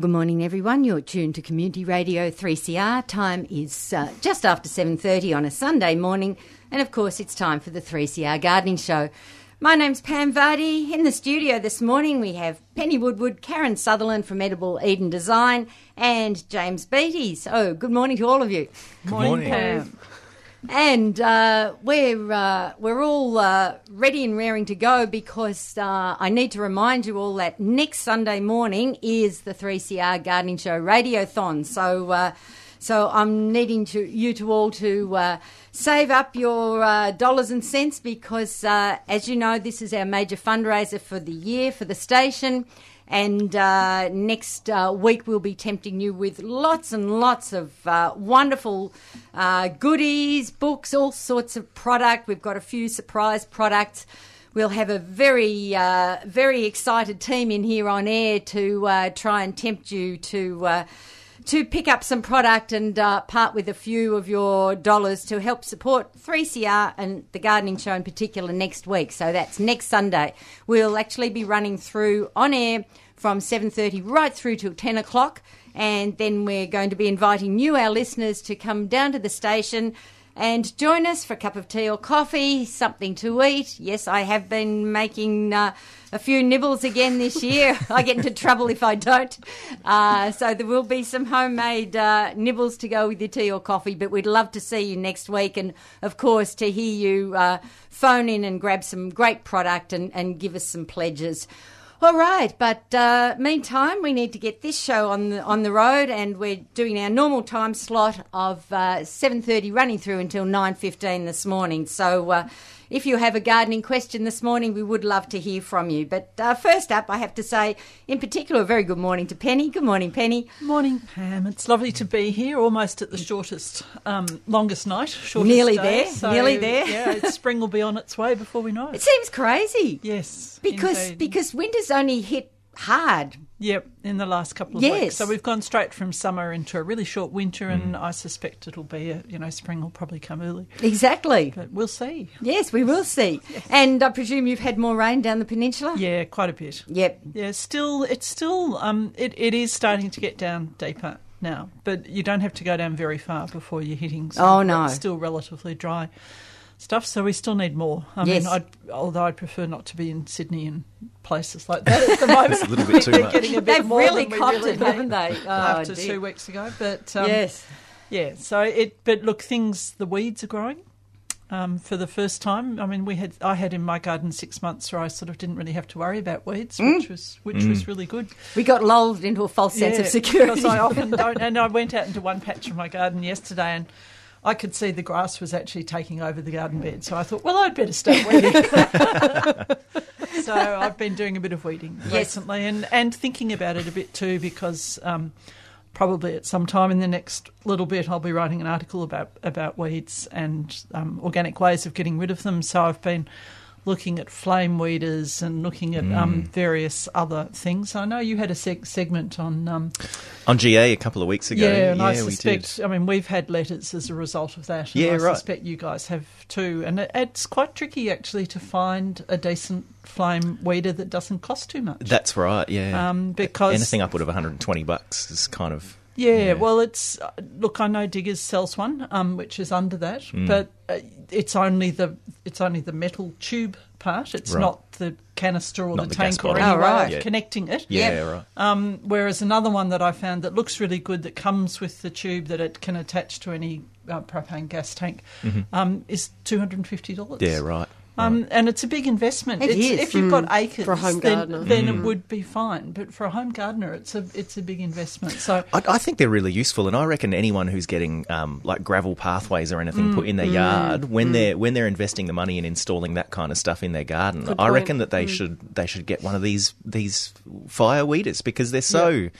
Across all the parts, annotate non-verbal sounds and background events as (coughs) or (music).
Well, good morning, everyone. You're tuned to Community Radio 3CR. Time is uh, just after 7:30 on a Sunday morning, and of course, it's time for the 3CR Gardening Show. My name's Pam Vardy. In the studio this morning, we have Penny Woodward, Karen Sutherland from Edible Eden Design, and James Beattie. So, good morning to all of you. Good morning, Pam. And uh, we're uh, we're all uh, ready and raring to go because uh, I need to remind you all that next Sunday morning is the 3CR Gardening Show Radiothon. So uh, so I'm needing to you to all to uh, save up your dollars and cents because as you know this is our major fundraiser for the year for the station. And uh, next uh, week, we'll be tempting you with lots and lots of uh, wonderful uh, goodies, books, all sorts of product. We've got a few surprise products. We'll have a very, uh, very excited team in here on air to uh, try and tempt you to to pick up some product and uh, part with a few of your dollars to help support 3CR and the gardening show in particular next week. So that's next Sunday. We'll actually be running through on air from 7.30 right through till 10 o'clock and then we're going to be inviting you, our listeners, to come down to the station and join us for a cup of tea or coffee, something to eat. Yes, I have been making uh, a few nibbles again this year. (laughs) I get into trouble if I don't. Uh, so there will be some homemade uh, nibbles to go with your tea or coffee, but we'd love to see you next week and, of course, to hear you uh, phone in and grab some great product and, and give us some pledges. All right, but uh, meantime, we need to get this show on the on the road, and we're doing our normal time slot of uh, seven thirty, running through until nine fifteen this morning. So. Uh, if you have a gardening question this morning, we would love to hear from you. But uh, first up, I have to say, in particular, a very good morning to Penny. Good morning, Penny. Morning, Pam. It's lovely to be here, almost at the shortest, um, longest night. Shortest nearly day. there. So, nearly there. yeah, (laughs) spring will be on its way before we know it. It seems crazy. Yes, because indeed. because winter's only hit hard Yep, in the last couple of Yes. weeks. So we've gone straight from summer into a really short winter, and Mm. I suspect it'll be, a, you know, spring will probably come early. exactly. But we'll see. Yes, we will see. (laughs) And I presume you've had more rain down the peninsula. Yeah, quite a bit. Yep. Yeah, still, it's still, um, it, it is starting to get down deeper now, but you don't have to go down very far before you're hitting. some Oh, no. Still relatively dry stuff, so we still need more. I Yes. mean, I'd, although I'd prefer not to be in Sydney and places like that at the (laughs) moment. It's a little bit too (laughs) much. Getting a bit They've more really copped really it, need haven't they? Oh, After dear. two weeks ago, but um, yes. yeah. So it, but look, things, the weeds are growing. Um, for the first time, I mean, we had I had in my garden six months where I sort of didn't really have to worry about weeds, Mm. which was which was really good. We got lulled into a false sense of security. Because I often (laughs) don't. And I went out into one patch of my garden yesterday and I could see the grass was actually taking over the garden bed. So I thought, well, I'd better start weeding. (laughs) so I've been doing a bit of weeding Yes. recently and, and thinking about it a bit too because um, probably at some time in the next little bit I'll be writing an article about, about weeds and um, organic ways of getting rid of them. So I've been looking at flame weeders and looking at um, various other things. I know you had a seg- segment on um, on GA a couple of weeks ago. yeah, and I we suspect. did. I mean, we've had letters as a result of that. And Yeah, I right. suspect you guys have too. And it, it's quite tricky actually to find a decent flame weeder that doesn't cost too much. That's right. Yeah, Um, because anything upward of 120 bucks is kind of Yeah, Yeah. well, it's uh, look. I know Diggers sells one, um, which is under that, Hmm. but uh, it's only the it's only the metal tube part. It's Right. not the canister or Not the the tank or bottle. any Oh, way right. Yeah. connecting it. yeah, Yeah. right. Um, whereas another one that I found that looks really good that comes with the tube that it can attach to any uh, propane gas tank um, is two hundred and fifty dollars. Mm-hmm. Yeah, right. Um, and it's a big investment. It it's, is. If you've got acres, For a home then, gardener. then Mm. it would be fine. But for a home gardener, it's a it's a big investment. So I, I think they're really useful, and I reckon anyone who's getting um, like gravel pathways or anything put in Mm, their yard when they're when they're investing the money in installing that kind of stuff in their garden, Good I point. reckon that they should they should get one of these these fire weeders because they're so, you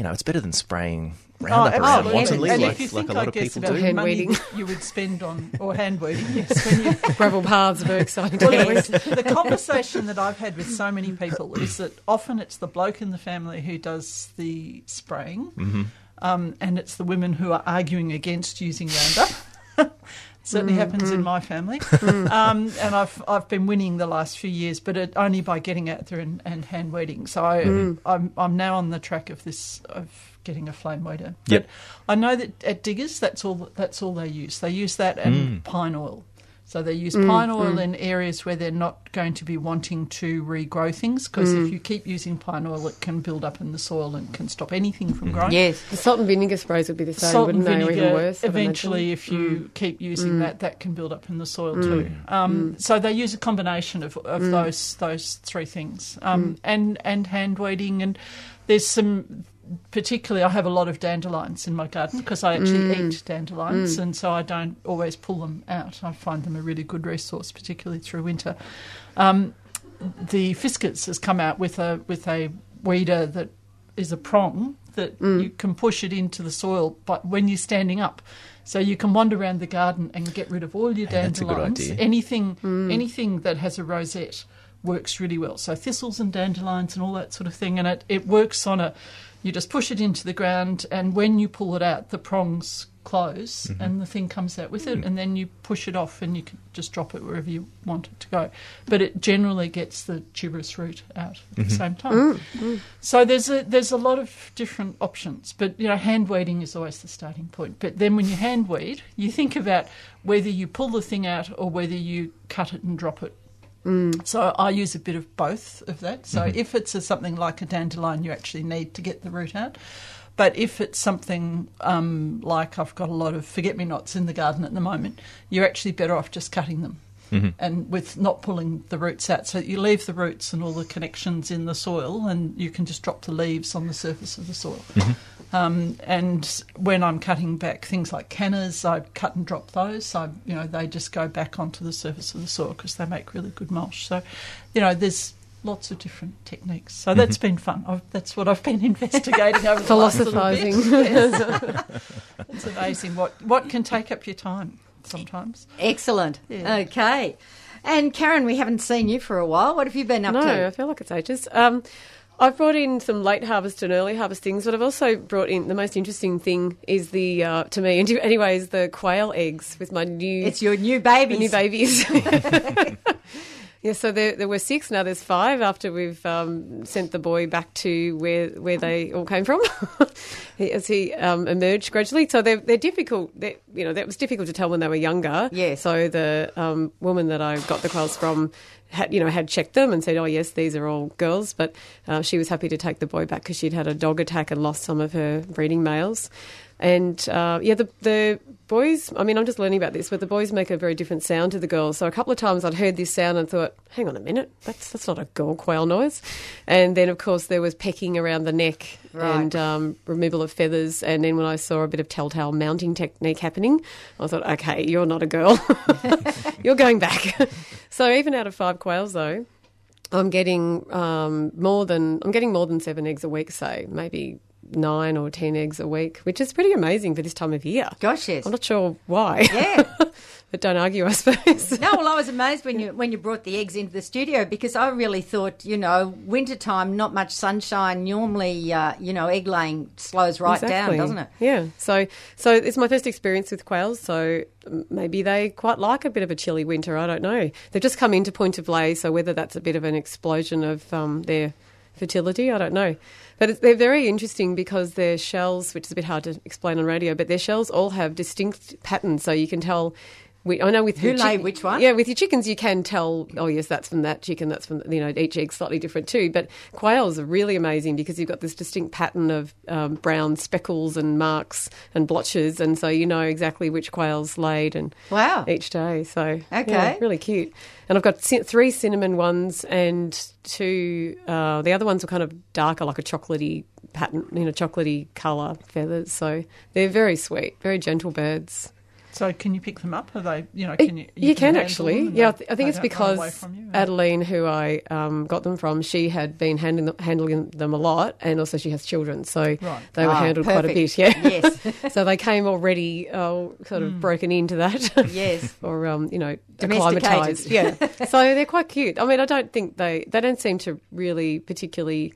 know, it's better than spraying Roundup Oh, around absolutely. wantonly and like, if you like think a lot I of guess people about do. the Hand money weeding. you (laughs) would spend on or hand weeding, (laughs) yes, when you (laughs) Gravel paths are very exciting. Well, to it's- the conversation that I've had with so many people is that often it's the bloke in the family who does the spraying, Mm-hmm. um, and it's the women who are arguing against using Roundup. Certainly happens in my family, um, and I've I've been winning the last few years, but it, only by getting out there and, and hand weeding. So I, I'm I'm now on the track of this of getting a flame weeder. Yep. But I know that at diggers, that's all that's all they use. They use that and mm. pine oil. So they use mm, pine oil mm. in areas where they're not going to be wanting to regrow things because if you keep using pine oil, it can build up in the soil and can stop anything from mm-hmm. growing. Yes. The salt and vinegar sprays would be the same, Salt and wouldn't they? Or vinegar. even worse. Eventually, if you keep using that, that can build up in the soil too. Um, So they use a combination of, of those those three things, um, and and hand weeding, and there's some. Particularly, I have a lot of dandelions in my garden because I actually eat dandelions, and so I don't always pull them out. I find them a really good resource, particularly through winter. Um, the Fiskars has come out with a with a weeder that is a prong that Mm. you can push it into the soil, but when you're standing up, so you can wander around the garden and get rid of all your Hey, that's a good dandelions. Anything Mm. anything that has a rosette works really well. So thistles and dandelions and all that sort of thing, and it it works on a. You just push it into the ground, and when you pull it out, the prongs close, Mm-hmm. and the thing comes out with Mm. it, and then you push it off, and you can just drop it wherever you want it to go. But it generally gets the tuberous root out at the same time. So there's a there's a lot of different options, but you know, hand weeding is always the starting point. But then when you hand weed, you think about whether you pull the thing out or whether you cut it and drop it. Mm. So I use a bit of both of that. So mm-hmm. if it's a, something like a dandelion, you actually need to get the root out. But if it's something um, like I've got a lot of forget me nots in the garden at the moment, you're actually better off just cutting them mm-hmm. and with not pulling the roots out. So you leave the roots and all the connections in the soil, and you can just drop the leaves on the surface of the soil. Mm-hmm. Um, and when I'm cutting back things like cannas, I cut and drop those. I, you know, they just go back onto the surface of the soil because they make really good mulch. So, you know, there's lots of different techniques. So that's been fun. I've, that's what I've been (laughs) investigating over the last little bit. Philosophising. (laughs) (laughs) It's amazing what what can take up your time sometimes. Excellent. Yeah. Okay. And Karen, we haven't seen you for a while. What have you been up to? no, I feel like it's ages. Um, I've brought in some late harvest and early harvest things, but I've also brought in the most interesting thing is the uh, to me, and (laughs) anyways, the quail eggs with my new It's your new babies. new babies. (laughs) (laughs) yeah, so there, there were six. Now there's five after we've um, sent the boy back to where where they all came from, (laughs) as he um, emerged gradually. So they're they're difficult. They're, you know, that was difficult to tell when they were younger. Yeah. So the um, woman that I got the quails from. Had, you know, had checked them and said, "Oh yes, these are all girls." But uh, she was happy to take the boy back because she'd had a dog attack and lost some of her breeding males. And uh, yeah, the the boys. I mean, I'm just learning about this, but the boys make a very different sound to the girls. So a couple of times I'd heard this sound and thought, "Hang on a minute, that's that's not a girl quail noise." And then of course there was pecking around the neck Right. and um, removal of feathers. And then when I saw a bit of telltale mounting technique happening, I thought, "Okay, you're not a girl. (laughs) you're going back." (laughs) so even out of five quails, though. I'm getting um, more than I'm getting more than seven eggs a week, say maybe nine or ten eggs a week, which is pretty amazing for this time of year. Gosh, yes. I'm not sure why. Yeah. (laughs) but don't argue, I suppose. (laughs) No, well, I was amazed when you when you brought the eggs into the studio because I really thought, you know, wintertime, not much sunshine. Normally, uh, you know, egg laying slows right Exactly. down, doesn't it? Yeah. So, so it's my first experience with quails. So maybe they quite like a bit of a chilly winter. I don't know. They've just come into point of lay, so whether that's a bit of an explosion of um, their fertility, I don't know. But they're very interesting because their shells, which is a bit hard to explain on radio, but their shells all have distinct patterns, so you can tell. We, I know with Who lay which one? Yeah, with your chickens, you can tell. Oh, yes, that's from that chicken. That's from you know each egg's slightly different too. But quails are really amazing because you've got this distinct pattern of um, brown speckles and marks and blotches, and so you know exactly which quails laid and Wow. each day. So yeah, Okay. really cute. And I've got three cinnamon ones and two. Uh, the other ones are kind of darker, like a chocolatey pattern, you know, chocolatey colour feathers. So they're very sweet, very gentle birds. So can you pick them up? Are they, you know, can you? You, can, handle actually. Yeah, I, they- I think it's don't run away because you? Adeline, who I um, got them from, she had been handling them, handling them a lot, and also she has children, so Right. they were Ah, handled quite a bit. Yeah. Yes. (laughs) (laughs) so they came already uh, sort of broken into that. Yes. (laughs) or um, you know, Domesticated. acclimatised. Yeah. so they're quite cute. I mean, I don't think they they don't seem to really particularly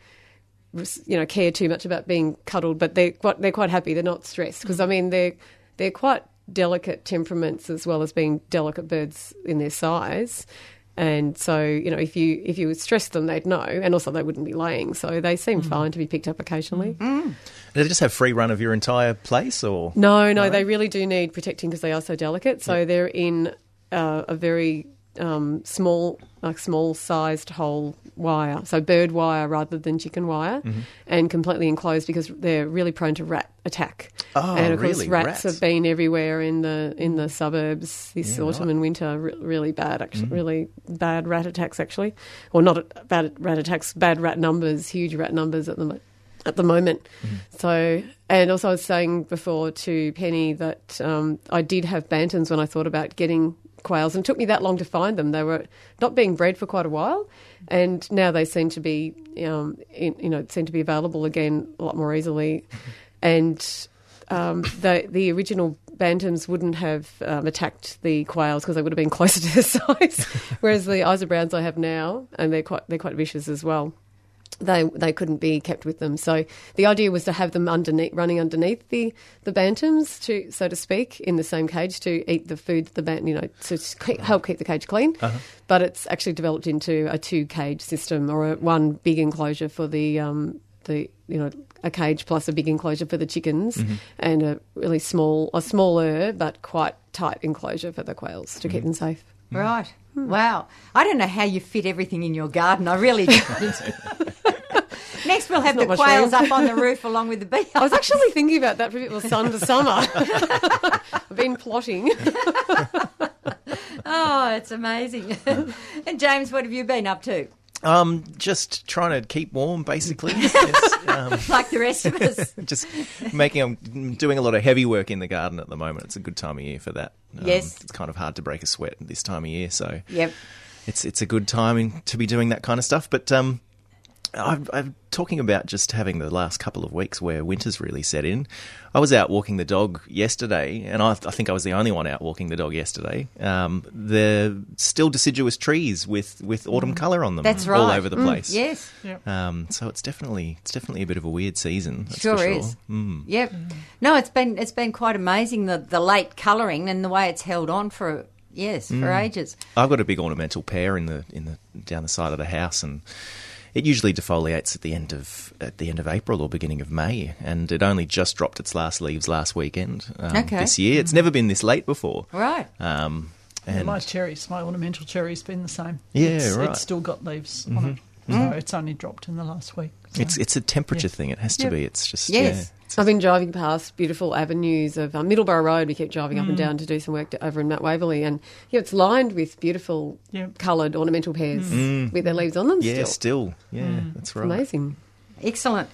you know care too much about being cuddled, but they're quite they're quite happy. They're not stressed because I mean they're they're quite delicate temperaments as well as being delicate birds in their size. And so, you know, if you if you stress them, they'd know, and also they wouldn't be laying. So they seem mm. fine to be picked up occasionally. Mm. Mm. Do they just have free run of your entire place, or No, no, they really do need protecting because they are so delicate. So they're in uh, a very um, small, like small sized whole wire, so bird wire rather than chicken wire, Mm-hmm. and completely enclosed because they're really prone to rat attack. Oh, and of course, rats, Rats? have been everywhere in the in the suburbs this Yeah, autumn right. and winter. Re- really bad, actually, Mm-hmm. really bad rat attacks. Actually, or not bad rat attacks, bad rat numbers, huge rat numbers at the mo- at the moment. Mm-hmm. So, and also I was saying before to Penny that um, I did have bantams when I thought about getting quails, and it took me that long to find them. They were not being bred for quite a while, and now they seem to be, um, in, you know, seem to be available again a lot more easily, (laughs) and. Um, the the original bantams wouldn't have um, attacked the quails because they would have been (laughs) closer to their size, whereas the Isa Browns I have now, and they're quite they're quite vicious as well they they couldn't be kept with them. So the idea was to have them underneath, running underneath the, the bantams, to so to speak, in the same cage to eat the food that the bant, you know, to uh-huh. help keep the cage clean. Uh-huh. But it's actually developed into a two cage system or a, one big enclosure for the um, the you know a cage plus a big enclosure for the chickens mm-hmm. and a really small a smaller but quite tight enclosure for the quails to keep mm-hmm. them safe. Right. Hmm. Wow. I don't know how you fit everything in your garden. I really don't. (laughs) Next, we'll have not the quails up on the roof along with the bees. I was actually thinking about that for a bit of sun to summer. (laughs) I've been plotting. (laughs) Oh, it's amazing. and James, what have you been up to? Um, just trying to keep warm, basically. (laughs) Yes, um, (laughs) Like the rest of us. (laughs) just making. I'm doing a lot of heavy work in the garden at the moment. It's a good time of year for that. Um, Yes. it's kind of hard to break a sweat this time of year, so Yep. it's it's a good time to be doing that kind of stuff. But um, I'm, I'm talking about just having the last couple of weeks where winter's really set in. I was out walking the dog yesterday, and I, I think I was the only one out walking the dog yesterday. Um, they're still deciduous trees with, with autumn colour on them, Mm. That's right. all over the Mm, place. yes. Um, so it's definitely it's definitely a bit of a weird season. That's Sure for sure. is. Mm. Yep. No, it's been it's been quite amazing the the late colouring and the way it's held on for yes for Mm. ages. I've got a big ornamental pear in the in the down the side of the house, and it usually defoliates at the end of at the end of April or beginning of May, and it only just dropped its last leaves last weekend um, Okay. this year. It's never been this late before. Right. Um, and my cherries, my ornamental cherries, been the same. Yeah, it's, right. It's still got leaves on it, so it's only dropped in the last week. So- it's it's a temperature Yeah. thing. It has to Yeah. be. It's just Yes. yeah. I've been driving past beautiful avenues of um, Middleborough Road. We keep driving up and Mm. down to do some work to, over in Mount Waverley, and yeah, it's lined with beautiful Yeah. coloured ornamental pears with their leaves on them. Mm. yeah, still. still, yeah, that's right. amazing. Excellent.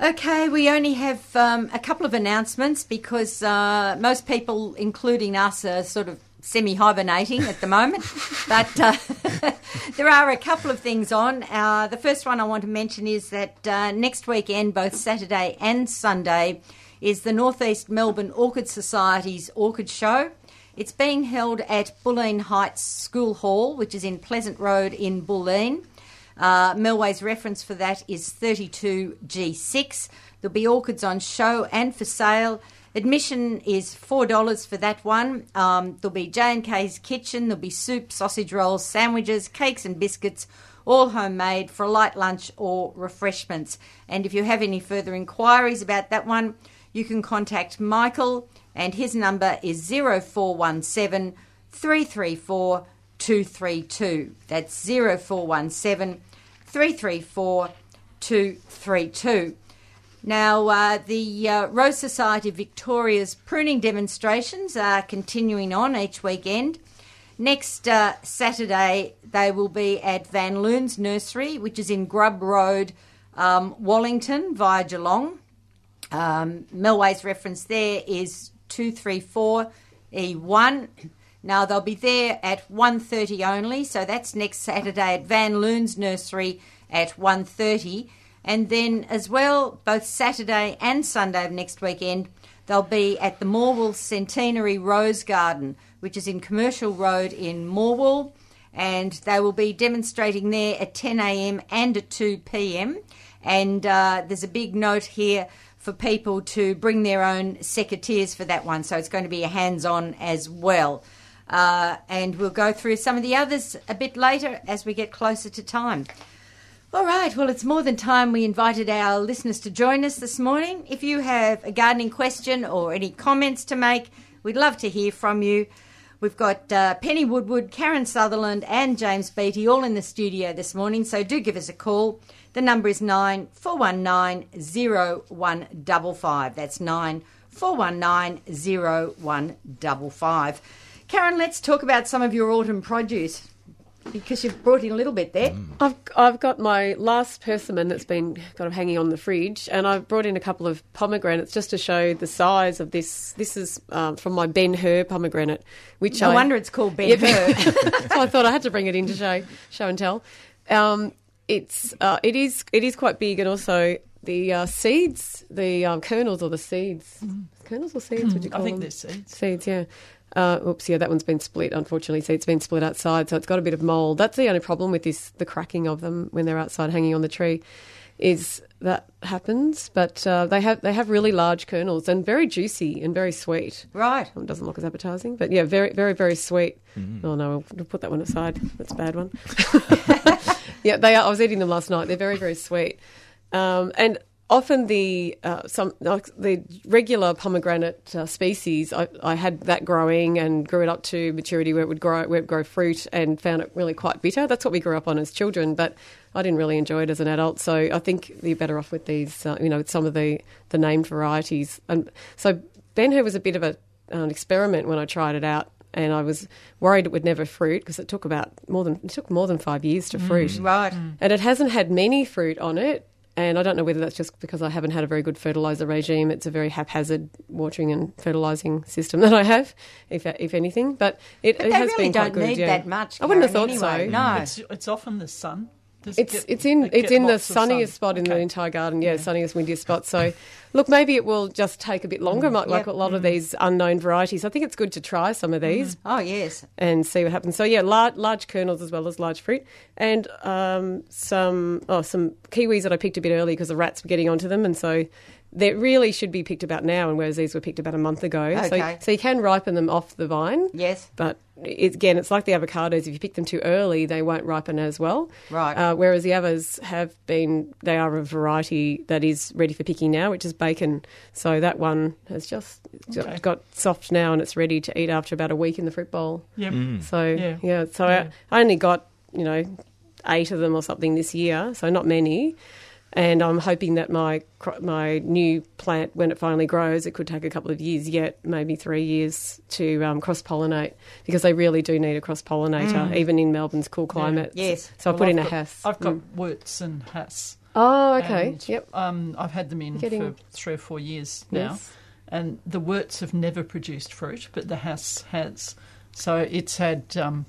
Okay, we only have um, a couple of announcements because uh, most people, including us, are sort of semi hibernating at the moment. (laughs) but uh, (laughs) there are a couple of things on. Uh, the first one I want to mention is that uh, next weekend, both Saturday and Sunday, is the Northeast Melbourne Orchid Society's Orchid Show. It's being held at Bulleen Heights School Hall, which is in Pleasant Road in Bulleen. Uh, Melway's reference for that is 32G6. There'll be orchids on show and for sale. Admission is $4 for that one. Um, there'll be J&K's Kitchen. There'll be soup, sausage rolls, sandwiches, cakes and biscuits, all homemade for a light lunch or refreshments. And if you have any further inquiries about that one, you can contact Michael and his number is 0417 334 232. That's 0417 334 232. Now, uh, the uh, Rose Society Victoria's pruning demonstrations are continuing on each weekend. Next uh, Saturday, they will be at Van Loon's Nursery, which is in Grubb Road, um, Wallington, via Geelong. Um, Melway's reference there is 234E1. Now they'll be there at 1.30 only, so that's next Saturday at Van Loon's Nursery at 1.30. And then as well, both Saturday and Sunday of next weekend, they'll be at the Morwell Centenary Rose Garden, which is in Commercial Road in Morwell. And they will be demonstrating there at 10am and at 2pm. And uh, there's a big note here for people to bring their own secateurs for that one. So it's going to be a hands-on as well. Uh, and we'll go through some of the others a bit later as we get closer to time. All right, well, it's more than time we invited our listeners to join us this morning. If you have a gardening question or any comments to make, we'd love to hear from you. We've got uh, Penny Woodward, Karen Sutherland, and James Beatty all in the studio this morning, so do give us a call. The number is 9419 0155. That's 9419 0155. Karen, let's talk about some of your autumn produce because you've brought in a little bit there. I've I've got my last persimmon that's been kind of hanging on the fridge, and I've brought in a couple of pomegranates just to show the size of this. This is um, from my Ben Hur pomegranate, which No I, wonder it's called Ben Yep. Hur. (laughs) so I thought I had to bring it in to show show and tell. Um, it's uh, it is it is quite big, and also the uh, seeds, the um, kernels or the seeds, kernels or seeds? Would you call I call think them? there's seeds. Seeds, yeah. Uh, oops, yeah, that one's been split, unfortunately. So it's been split outside, so it's got a bit of mould. That's the only problem with this, the cracking of them when they're outside hanging on the tree, is that happens. But uh, they have they have really large kernels and very juicy and very sweet. right. It doesn't look as appetising, but yeah, very, very, very sweet. Oh no, we'll put that one aside. That's a bad one. (laughs) (laughs) yeah, they are. I was eating them last night. They're very, very sweet, um, and often the uh, some like the regular pomegranate uh, species. I, I had that growing and grew it up to maturity where it would grow, where it would grow fruit, and found it really quite bitter. That's what we grew up on as children, but. I didn't really enjoy it as an adult, so I think you're better off with these, uh, you know, with some of the, the named varieties. And so Ben Hur was a bit of a, an experiment when I tried it out, and I was worried it would never fruit because it took about more than it took more than five years to fruit, Right. and it hasn't had many fruit on it. And I don't know whether that's just because I haven't had a very good fertilizer regime. It's a very haphazard watering and fertilizing system (laughs) that I have, if if anything. But it, But it they has really been quite don't need yeah. that much. I wouldn't have thought anyway. so. No. It's, it's often the sun. It's get- it's in it it's in the sunniest sun? spot in the entire garden. Yeah, sunniest, windiest spot. So, look, maybe it will just take a bit longer, like like Yep. a lot of these unknown varieties. I think it's good to try some of these Oh, yes. and see what happens. So, yeah, large, large kernels as well as large fruit, and um, some oh some kiwis that I picked a bit early because the rats were getting onto them, and so. They really should be picked about now, and whereas these were picked about a month ago. Okay. So, so you can ripen them off the vine. Yes. But it, again, it's like the avocados. If you pick them too early, they won't ripen as well. Right. Uh, whereas the others have been, they are a variety that is ready for picking now, which is bacon. So that one has just got- Okay. got soft now and it's ready to eat after about a week in the fruit bowl. Yep. So Yeah. yeah, so Yeah. I, I only got you know eight of them or something this year, so not many. And I'm hoping that my my new plant, when it finally grows, it could take a couple of years yet, maybe three years to um, cross pollinate because they really do need a cross pollinator, even in Melbourne's cool climate. Yes. So I Well, put in a I've Hess. I've got Mm. Wurtz and Hass. Oh, okay. And, yep. Um, I've had them in Getting- for three or four years now, Yes. and the Wurtz have never produced fruit, but the Hass has. So it's had. Um,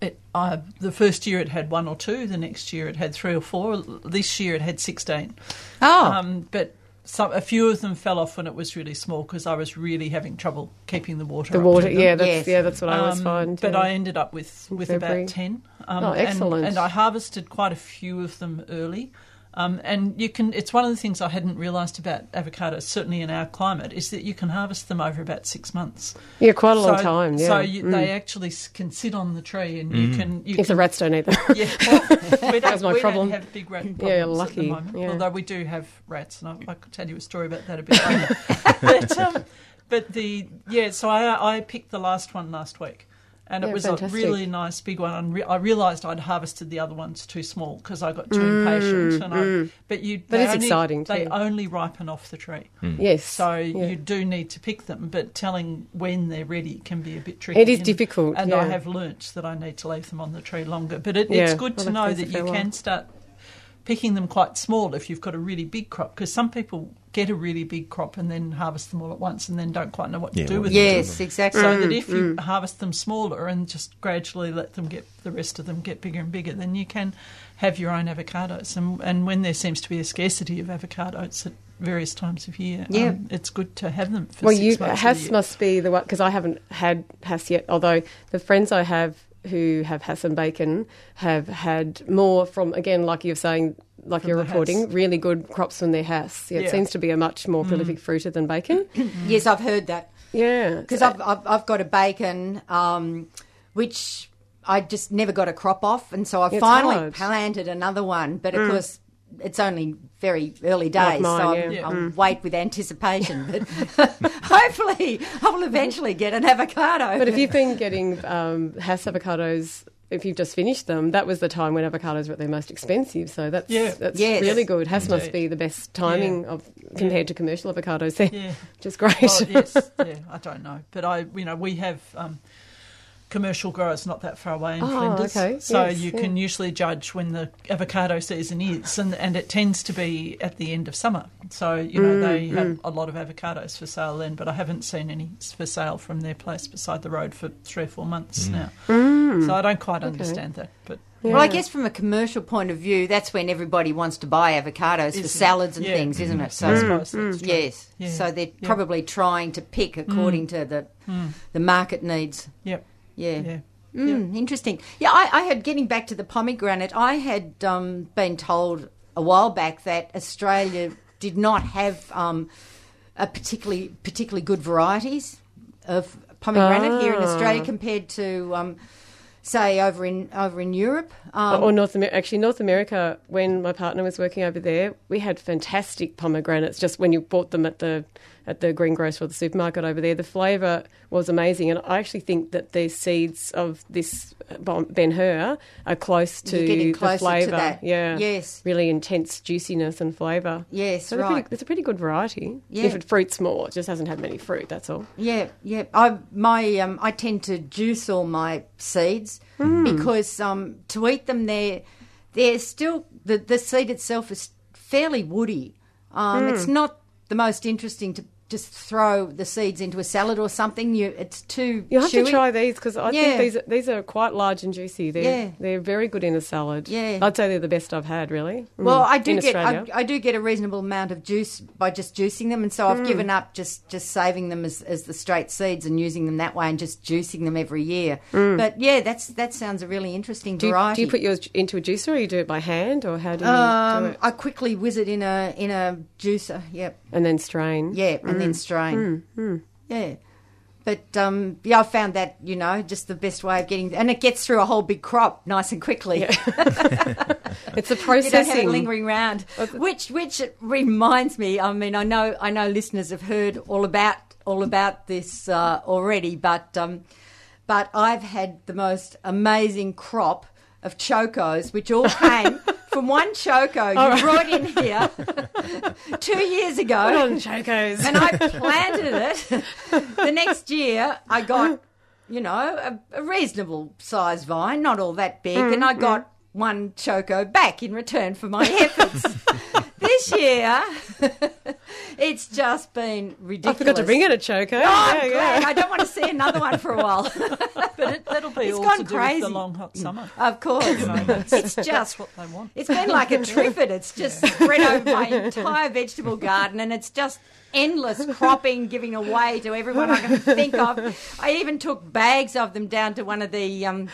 it, uh, the first year it had one or two. The next year it had three or four. This year it had sixteen. Oh, Um, but some, a few of them fell off when it was really small because I was really having trouble keeping the water. The up water, to them. yeah, that's Yes. yeah, that's what I always Um, find. But yeah. I ended up with, with February. about 10. Um, Oh, and- excellent. And, I harvested quite a few of them early. Um, and you can, it's one of the things I hadn't realised about avocados, certainly in our climate, is that you can harvest them over about six months. yeah, quite a long time. Yeah. So you, Mm. they actually can sit on the tree and you can. You if the rats don't eat them. (laughs) yeah, well, (laughs) we don't, my we problem. don't have big rat problems Yeah, at the lucky, moment. yeah. Although we do have rats, and I, I could tell you a story about that a bit later. (laughs) but, um, but the yeah, so I I picked the last one last week, and it was fantastic. a really nice big one. And re- I realised I'd harvested the other ones too small because I got too impatient. And I, but you, Mm, But they it's only, exciting They only ripen off the tree, yes. so yeah. you do need to pick them. But telling when they're ready can be a bit tricky. It is and- difficult, and yeah. I have learnt that I need to leave them on the tree longer. But it, it's Yeah, good to know that you while. can start picking them quite small if you've got a really big crop. Because some people get a really big crop and then harvest them all at once and then don't quite know what to Yeah, do with to do them. yes, exactly. So Mm, that if you harvest them smaller and just gradually let them get the rest of them get bigger and bigger, then you can have your own avocados. And and when there seems to be a scarcity of avocados at various times of year, Yeah. um, it's good to have them for well, six you months. of the Hass must be the one because I haven't had Hass yet. Although the friends I have who have Hass and bacon have had more from again, like you're saying, like From you're reporting, Hass. really good crops from their house. Yeah, Yeah. It seems to be a much more prolific fruiter than bacon. (clears throat) Yes, I've heard that. yeah. Because I've, I've, I've got a bacon, um, which I just never got a crop off, and so I finally hard. planted another one. But of course, it's only very early days, mine, so yeah. I'm- Yeah. I'll wait with anticipation. But (laughs) hopefully, I will eventually get an avocado. But if you've been getting um, Hass avocados, if you've just finished them, that was the time when avocados were at their most expensive. So that's Yeah. that's Yes. really good. Hass must be the best timing Yeah. of compared to commercial avocados there, Yeah. (laughs) which is great. Well, yes, yeah, I don't know, but I, you know, we have um, commercial growers not that far away in Oh, Flinders, okay, so yes, you yeah. can usually judge when the avocado season is, and and it tends to be at the end of summer. So you know Mm, they have mm. a lot of avocados for sale then, but I haven't seen any for sale from their place beside the road for three or four months mm. now. Mm. So I don't quite understand that, but. Well, I guess from a commercial point of view, that's when everybody wants to buy avocados for Isn't it? salads and Yeah. things, isn't it? So suppose that's yes, Yeah. so they're Yeah. probably trying to pick according to the the market needs. Yep. Yeah. Yeah. Mm, Interesting. Yeah, I, I had getting back to the pomegranate. I had um, been told a while back that Australia did not have um, a particularly particularly good varieties of pomegranate here in Australia Ah. compared to um, say over in over in Europe. Um, or North America. Actually, North America. When my partner was working over there, we had fantastic pomegranates. Just when you bought them at the at the greengrocer or the supermarket over there, the flavour was amazing. And I actually think that the seeds of this Ben Hur are close to the flavour. Yeah, Yes. really intense juiciness and flavour. Yes, so right. pretty, it's a pretty good variety. Yeah. If it fruits more, it just hasn't had many fruit. That's all. Yeah, yeah. I my um, I tend to juice all my seeds because um, to eat them, they're they're still the the seed itself is fairly woody. Um, It's not the most interesting to just throw the seeds into a salad or something. You, it's too. You'll have chewy. to try these because I Yeah. think these these are quite large and juicy. They're Yeah. they're very good in a salad. Yeah. I'd say they're the best I've had. Really. Mm. Well, I do in get I, I do get a reasonable amount of juice by just juicing them, and so. I've given up just just saving them as, as the straight seeds and using them that way, and just juicing them every year. But yeah, that's that sounds a really interesting do, you, variety. do you put yours into a juicer or you do it by hand or how do you do Um, it? I quickly whiz it in a in a juicer. Yep. And then strain. Yeah, and then strain. Yeah. But um, yeah, I found that you know just the best way of getting, and it gets through a whole big crop nice and quickly. (laughs) It's the you don't have it lingering around. Which which reminds me, I mean, I know I know listeners have heard all about all about this uh, already, but um, but I've had the most amazing crop of chocos, which all came (laughs) from one choco you brought in here two years ago. Put on chocos. and I planted it. the next year, I got, you know, a, a reasonable size vine, not all that big, and I mm-hmm. got one choco back in return for my (laughs) efforts. This year, (laughs) it's just been I ridiculous. forgot to bring in a choco. Oh, There you go. I don't want to see another one for a while. (laughs) But it, that'll be It's all gone crazy. the long hot summer. of course, it's just what they want. It's been like a triffid. It's just spread over my (laughs) entire vegetable garden, and it's just endless cropping, giving away to everyone I can think of. I even took bags of them down to one of the. Um,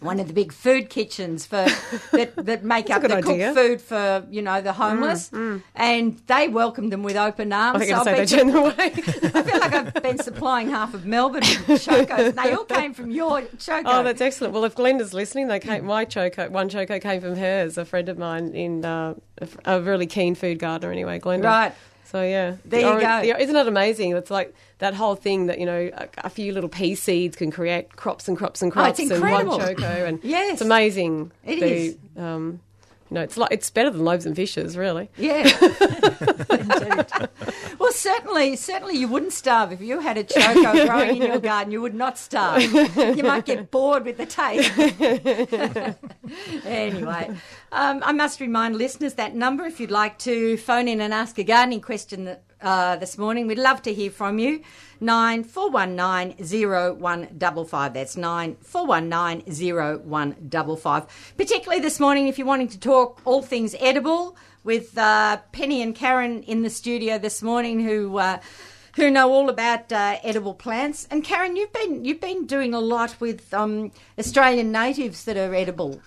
one of the big food kitchens for (laughs) that, that make up the idea. cooked food for you know the homeless, and they welcomed them with open arms. I So I I've say they been turn away. (laughs) I feel like I've been supplying half of Melbourne with chocos, (laughs) they all came from your choco. Oh, that's excellent. Well, if Glenda's listening, they came. My choco, one choco came from hers, a friend of mine in uh, a, a really keen food gardener. Anyway, Glenda. Right. So yeah, There The you oran- go. the- isn't it amazing? It's like that whole thing that you know, a, a few little pea seeds can create crops and crops and Oh, it's crops, and one choco, and (laughs) Yes. it's amazing. It the, is. Um, you know, it's like it's better than loaves and fishes, really. Yeah. (laughs) well, certainly, certainly you wouldn't starve if you had a choco growing in your garden. You would not starve. You might get bored with the taste. (laughs) anyway, um, I must remind listeners that number if you'd like to phone in and ask a gardening question uh, this morning. We'd love to hear from you. Nine four one nine zero one double five. That's nine four one nine zero one double five. Particularly this morning, if you're wanting to talk all things edible with uh, Penny and Karen in the studio this morning, who. Uh, who know all about uh, edible plants? And Karen, you've been you've been doing a lot with um, Australian natives that are edible.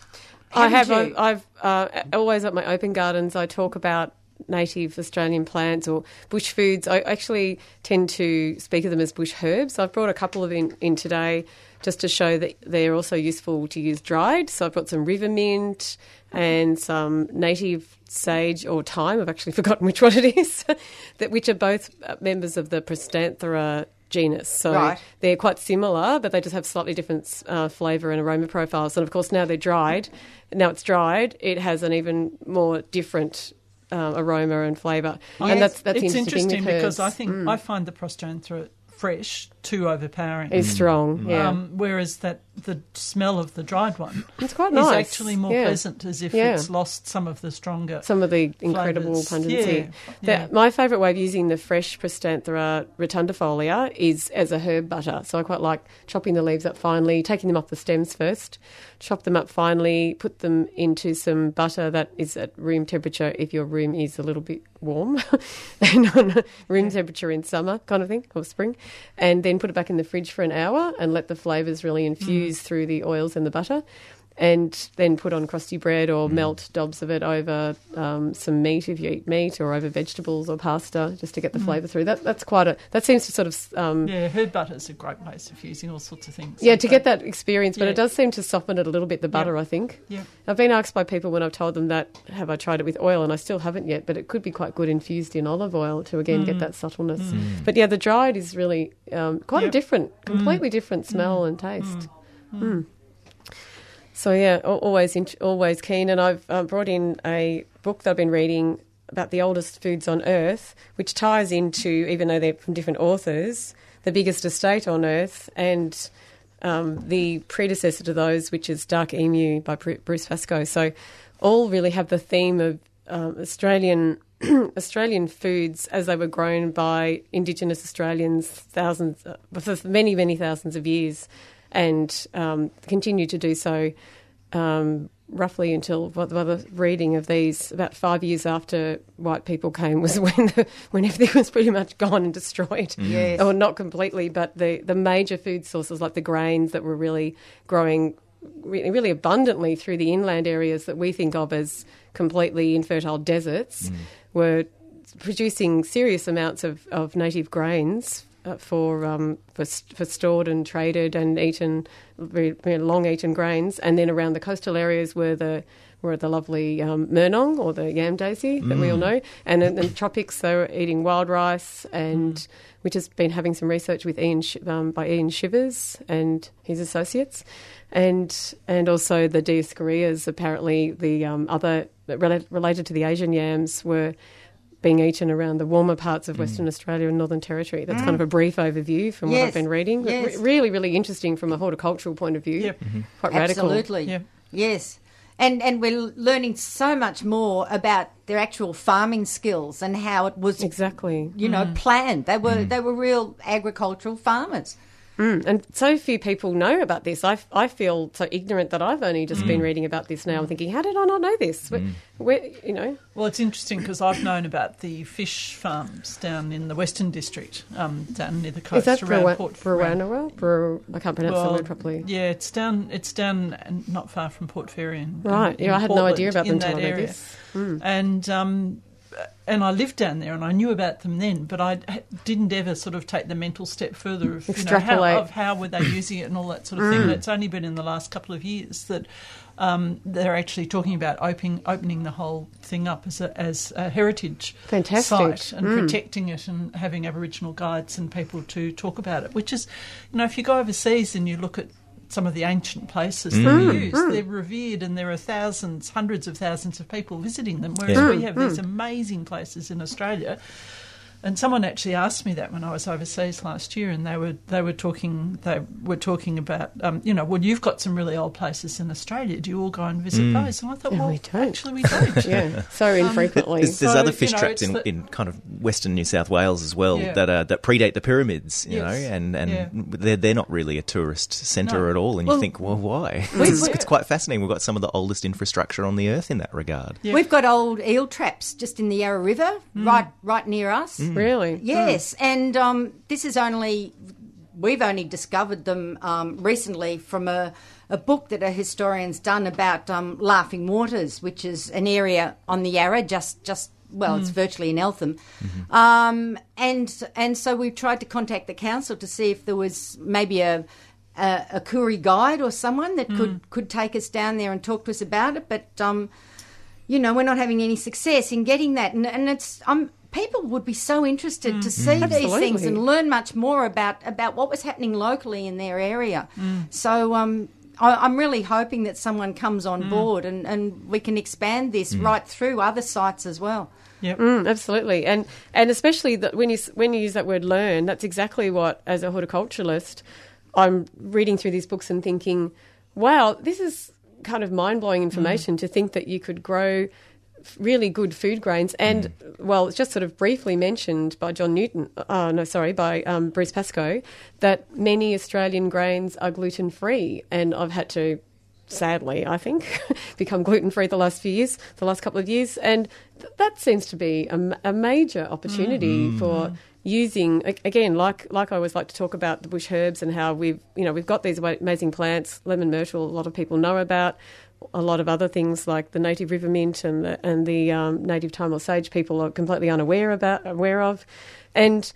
I have. Haven't I've, you? I've uh, always at my open gardens. I talk about native Australian plants or bush foods. I actually tend to speak of them as bush herbs. I've brought a couple of in, in today just to show that they're also useful to use dried. So I've got some river mint and some native sage or thyme. I've actually (laughs) forgotten which one it is. (laughs) that which are both uh, members of the Prostanthera genus. So Right. they're quite similar, but they just have slightly different uh, flavour and aroma profiles. And of course, now they're dried. Now it's dried, it has an even more different um, aroma and flavour. Yes. And that's that's it's the interesting thing because I herbs. think I find the Prostanthera fresh too overpowering. is strong. Yeah, Um, whereas that the smell of the dried one it's quite is nice. actually more Yeah. pleasant, as if Yeah. it's lost some of the stronger. Some of the incredible flavours. pungency. Yeah, The- yeah. my favourite way of using the fresh Prostanthera rotundifolia is as a herb butter. So I quite like chopping the leaves up finely, taking them off the stems first, chop them up finely, put them into some butter that is at room temperature. If your room is a little bit warm, (laughs) and on room temperature in summer kind of thing, or spring, and then put it back in the fridge for an hour and let the flavours really infuse mm. through the oils and the butter and then put on crusty bread or mm. melt dobs of it over um, some meat if you eat meat or over vegetables or pasta just to get the mm. flavour through. That that's quite a that seems to sort of um, yeah. Herb butter is a great place of using all sorts of things. Yeah, to get that experience, but Yeah. it does seem to soften it a little bit. The butter, I think. Yeah. I've been asked by people when I've told them that have I tried it with oil, and I still haven't yet. But it could be quite good infused in olive oil to again get mm. that subtleness. But yeah, the dried is really um, quite a different, completely different smell and taste. Mm. So yeah, always always keen, and I've uh, brought in a book that I've been reading about the oldest foods on Earth, which ties into, even though they're from different authors, the biggest estate on Earth and um, the predecessor to those, which is Dark Emu by Bruce Pascoe. So all really have the theme of um, Australian (clears throat) Australian foods as they were grown by Indigenous Australians thousands, uh, for many many thousands of years, and um, continue to do so. Um, roughly until what the reading of these about five years after white people came was (laughs) when the, when everything was pretty much gone and destroyed Yes. or not completely but the the major food sources like the grains that were really growing really, really abundantly through the inland areas that we think of as completely infertile deserts were producing serious amounts of, of native grains for, um, for for stored and traded and eaten, very, very long eaten grains, and then around the coastal areas were the were the lovely um, murnong or the yam daisy that we all know, and in the tropics they were eating wild rice, and we've just been having some research with Ian Sh- um, by Ian Chivers and his associates, and and also the Dioscoreas Apparently, the um, other rela- related to the Asian yams were being eaten around the warmer parts of mm. Western Australia and Northern Territory. That's kind of mm. a brief overview from what I've been reading. Yes. re- really, really interesting from a horticultural point of view. Yep. Quite mm-hmm. radical. Absolutely. Yeah. Yes. And and we're learning so much more about their actual farming skills and how it was Exactly. you know mm. planned. They were they were real agricultural farmers. Mm, and so few people know about this. I, I feel so ignorant that I've only just Mm. been reading about this now and thinking, how did I not know this? Where, where, you know, Well, it's interesting because I've known about the fish farms down in the Western District, um, down near the coast is that around Bra- Port around- Barwanawa? Bra- I can't pronounce the word properly. Yeah, it's down. It's down, not far from Port Fairy. Right. in- yeah, I in had no idea about them in until that I read area. this. Mm. And um, and I lived down there, and I knew about them then, but I didn't ever sort of take the mental step further of you know, how, of how were they using it and all that sort of thing. And it's only been in the last couple of years that. Um, they're actually talking about opening opening the whole thing up as a, as a heritage Fantastic. site and protecting it and having Aboriginal guides and people to talk about it. Which is, you know, if you go overseas and you look at some of the ancient places that mm. we use, mm. they're revered and there are thousands, hundreds of thousands of people visiting them. Whereas Yeah. we have these mm. amazing places in Australia. And someone actually asked me that when I was overseas last year, and they were they were talking they were talking about um, you know well you've got some really old places in Australia. Do you all go and visit those? And I thought Yeah, well we don't. actually we don't. (laughs) Yeah, so infrequently. There's, there's So, other fish you know, traps in, the- in kind of western New South Wales as well Yeah. that uh, that predate the pyramids, you Yes. know, and, and Yeah. they're they're not really a tourist centre No. at all. And Well- you think, well, why? We- (laughs) it's, it's quite fascinating. We've got some of the oldest infrastructure on the earth in that regard. Yeah. We've got old eel traps just in the Yarra River, right right near us. Really? Yes, and um, this is only we've only discovered them um, recently from a, a book that a historian's done about um, Laughing Waters, which is an area on the Yarra, just just well, it's virtually in Eltham, um, and and so we've tried to contact the council to see if there was maybe a a, a Koori guide or someone that could could take us down there and talk to us about it, but. Um, you know, we're not having any success in getting that. And, and it's, um, people would be so interested to mm. see these Absolutely. things and learn much more about, about what was happening locally in their area. Mm. So, um, I, I'm really hoping that someone comes on mm. board and, and we can expand this right through other sites as well. Yep. Mm, absolutely, and and especially that when you when you use that word learn, that's exactly what as a horticulturalist, I'm reading through these books and thinking, wow, this is kind of mind blowing information to think that you could grow f- really good food grains. And well it's just sort of briefly mentioned by John Newton uh, no sorry by um, Bruce Pascoe that many Australian grains are gluten free and I've had to sadly, I think, (laughs) become gluten free the last few years, the last couple of years, and th- that seems to be a, m- a major opportunity for using again, like like I always like to talk about the bush herbs and how we've you know we've got these amazing plants, lemon myrtle, a lot of people know about. A lot of other things like the native river mint and the, and the um, native thyme or sage, people are completely unaware about aware of, and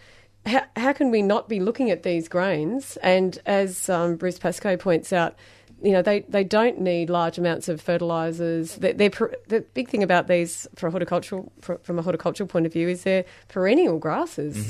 how, how can we not be looking at these grains? And as um, Bruce Pascoe points out, you know, they, they don't need large amounts of fertilisers. They're, they're per, the big thing about these, for a horticultural, for, from a horticultural point of view, is they're perennial grasses.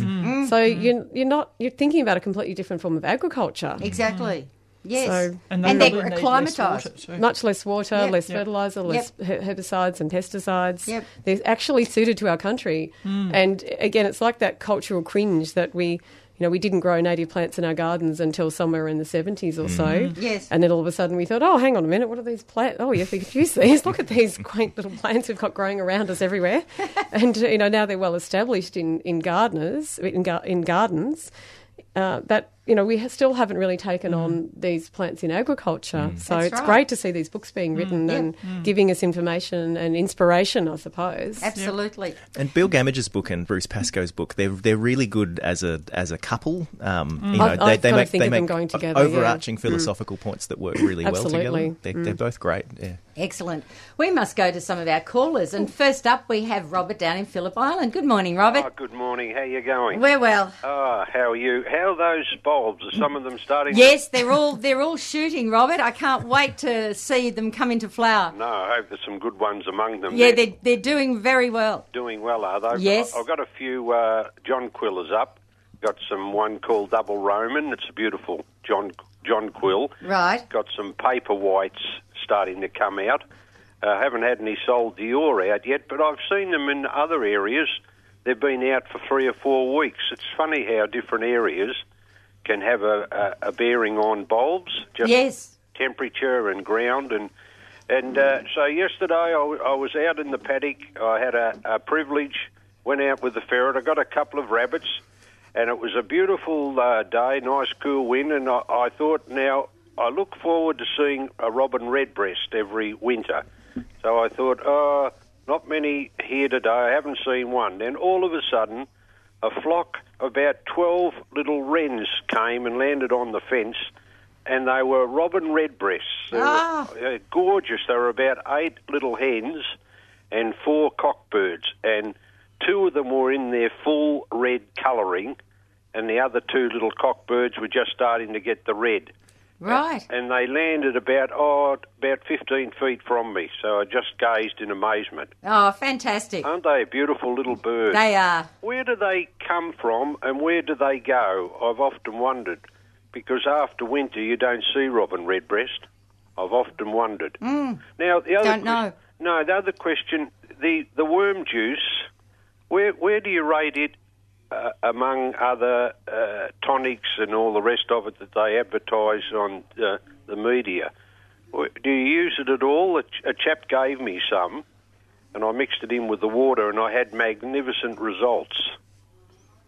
So you're, you're not you're thinking about a completely different form of agriculture. Exactly. Yes. So- And, And they they're probably need less water acclimatised. Much less water, Yep. less Yep. fertiliser, less he- herbicides and pesticides. Yep. They're actually suited to our country. And again, it's like that cultural cringe that we, you know, we didn't grow native plants in our gardens until somewhere in the 70s or so. Yes. And then all of a sudden we thought, oh, hang on a minute, what are these plants? Oh, yes, we could use these. Look at these quaint little plants we've got growing around us everywhere. (laughs) and, you know, now they're well established in, in gardeners, in, in gardens. Uh, that you know we ha- still haven't really taken mm. on these plants in agriculture, mm. so That's it's right. great to see these books being mm. written Yep. and giving us information and inspiration, I suppose. Absolutely. And Bill Gammage's book and Bruce Pascoe's book, they're they're really good as a as a couple. Um, you know, I've- they, I've they gotta make think they of them make going together, yeah. overarching philosophical points that work really well together. They, They're both great. Yeah. Excellent. We must go to some of our callers. And first up, we have Robert down in Phillip Island. Good morning, Robert. Oh, good morning. How are you going? We're well. Ah, how are you? How are those bulbs? Are some of them starting? Yes, they're all they're all shooting, Robert. I can't wait to see them come into flower. No, I hope there's some good ones among them. Yeah, They're they're they're doing very well. doing well, are they? Yes. I've got a few uh, John Quillers up. Got some one called Double Roman. It's a beautiful John jonquil. Right. Got some paper whites starting to come out. Uh, haven't had any Soleil d'Or out yet, but I've seen them in other areas. They've been out for three or four weeks. It's funny how different areas can have a, a, a bearing on bulbs. Just Yes. temperature and ground and and uh, so yesterday I, w- I was out in the paddock. I had a, a privilege. Went out with the ferret. I got a couple of rabbits, and it was a beautiful uh, day, nice cool wind. And I, I thought, now I look forward to seeing a robin redbreast every winter. So I thought, oh, not many here today. I haven't seen one. Then all of a sudden, a flock of about 12 little wrens came and landed on the fence, and they were robin redbreasts. They Ah. were gorgeous. They were about eight little hens and four cockbirds, and two of them were in their full red colouring, and the other two little cockbirds were just starting to get the red Right. and they landed about oh about 15 feet from me. So I just gazed in amazement. Oh, fantastic. Aren't they a beautiful little bird? They are. Where do they come from and where do they go? I've often wondered because after winter you don't see robin redbreast. I've often wondered. Hmm. Now the other Don't know. no, the other question the the worm juice. Where where do you rate it uh, among other uh, tonics and all the rest of it that they advertise on uh, the media? Do you use it at all? A, ch- a chap gave me some, and I mixed it in with the water, and I had magnificent results.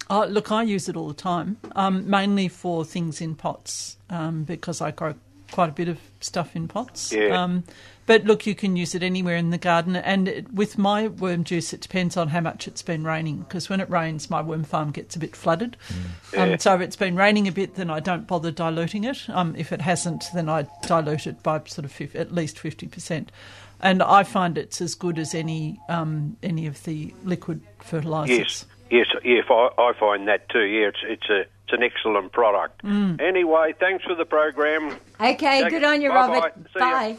Oh, look, I use it all the time, um, mainly for things in pots um, because I grow quite a bit of stuff in pots. Yeah. Um, but look, you can use it anywhere in the garden. And it, with my worm juice, it depends on how much it's been raining. Because when it rains, my worm farm gets a bit flooded. Um, Yeah. so if it's been raining a bit, then I don't bother diluting it. Um, if it hasn't, then I dilute it by sort of fif- at least fifty percent. And I find it's as good as any um, any of the liquid fertilisers. Yes, yes, yes. I, I find that too. Yeah, it's it's a it's an excellent product. Mm. Anyway, thanks for the program. Okay, Okay, good on you, bye-bye. Robert. See. Bye.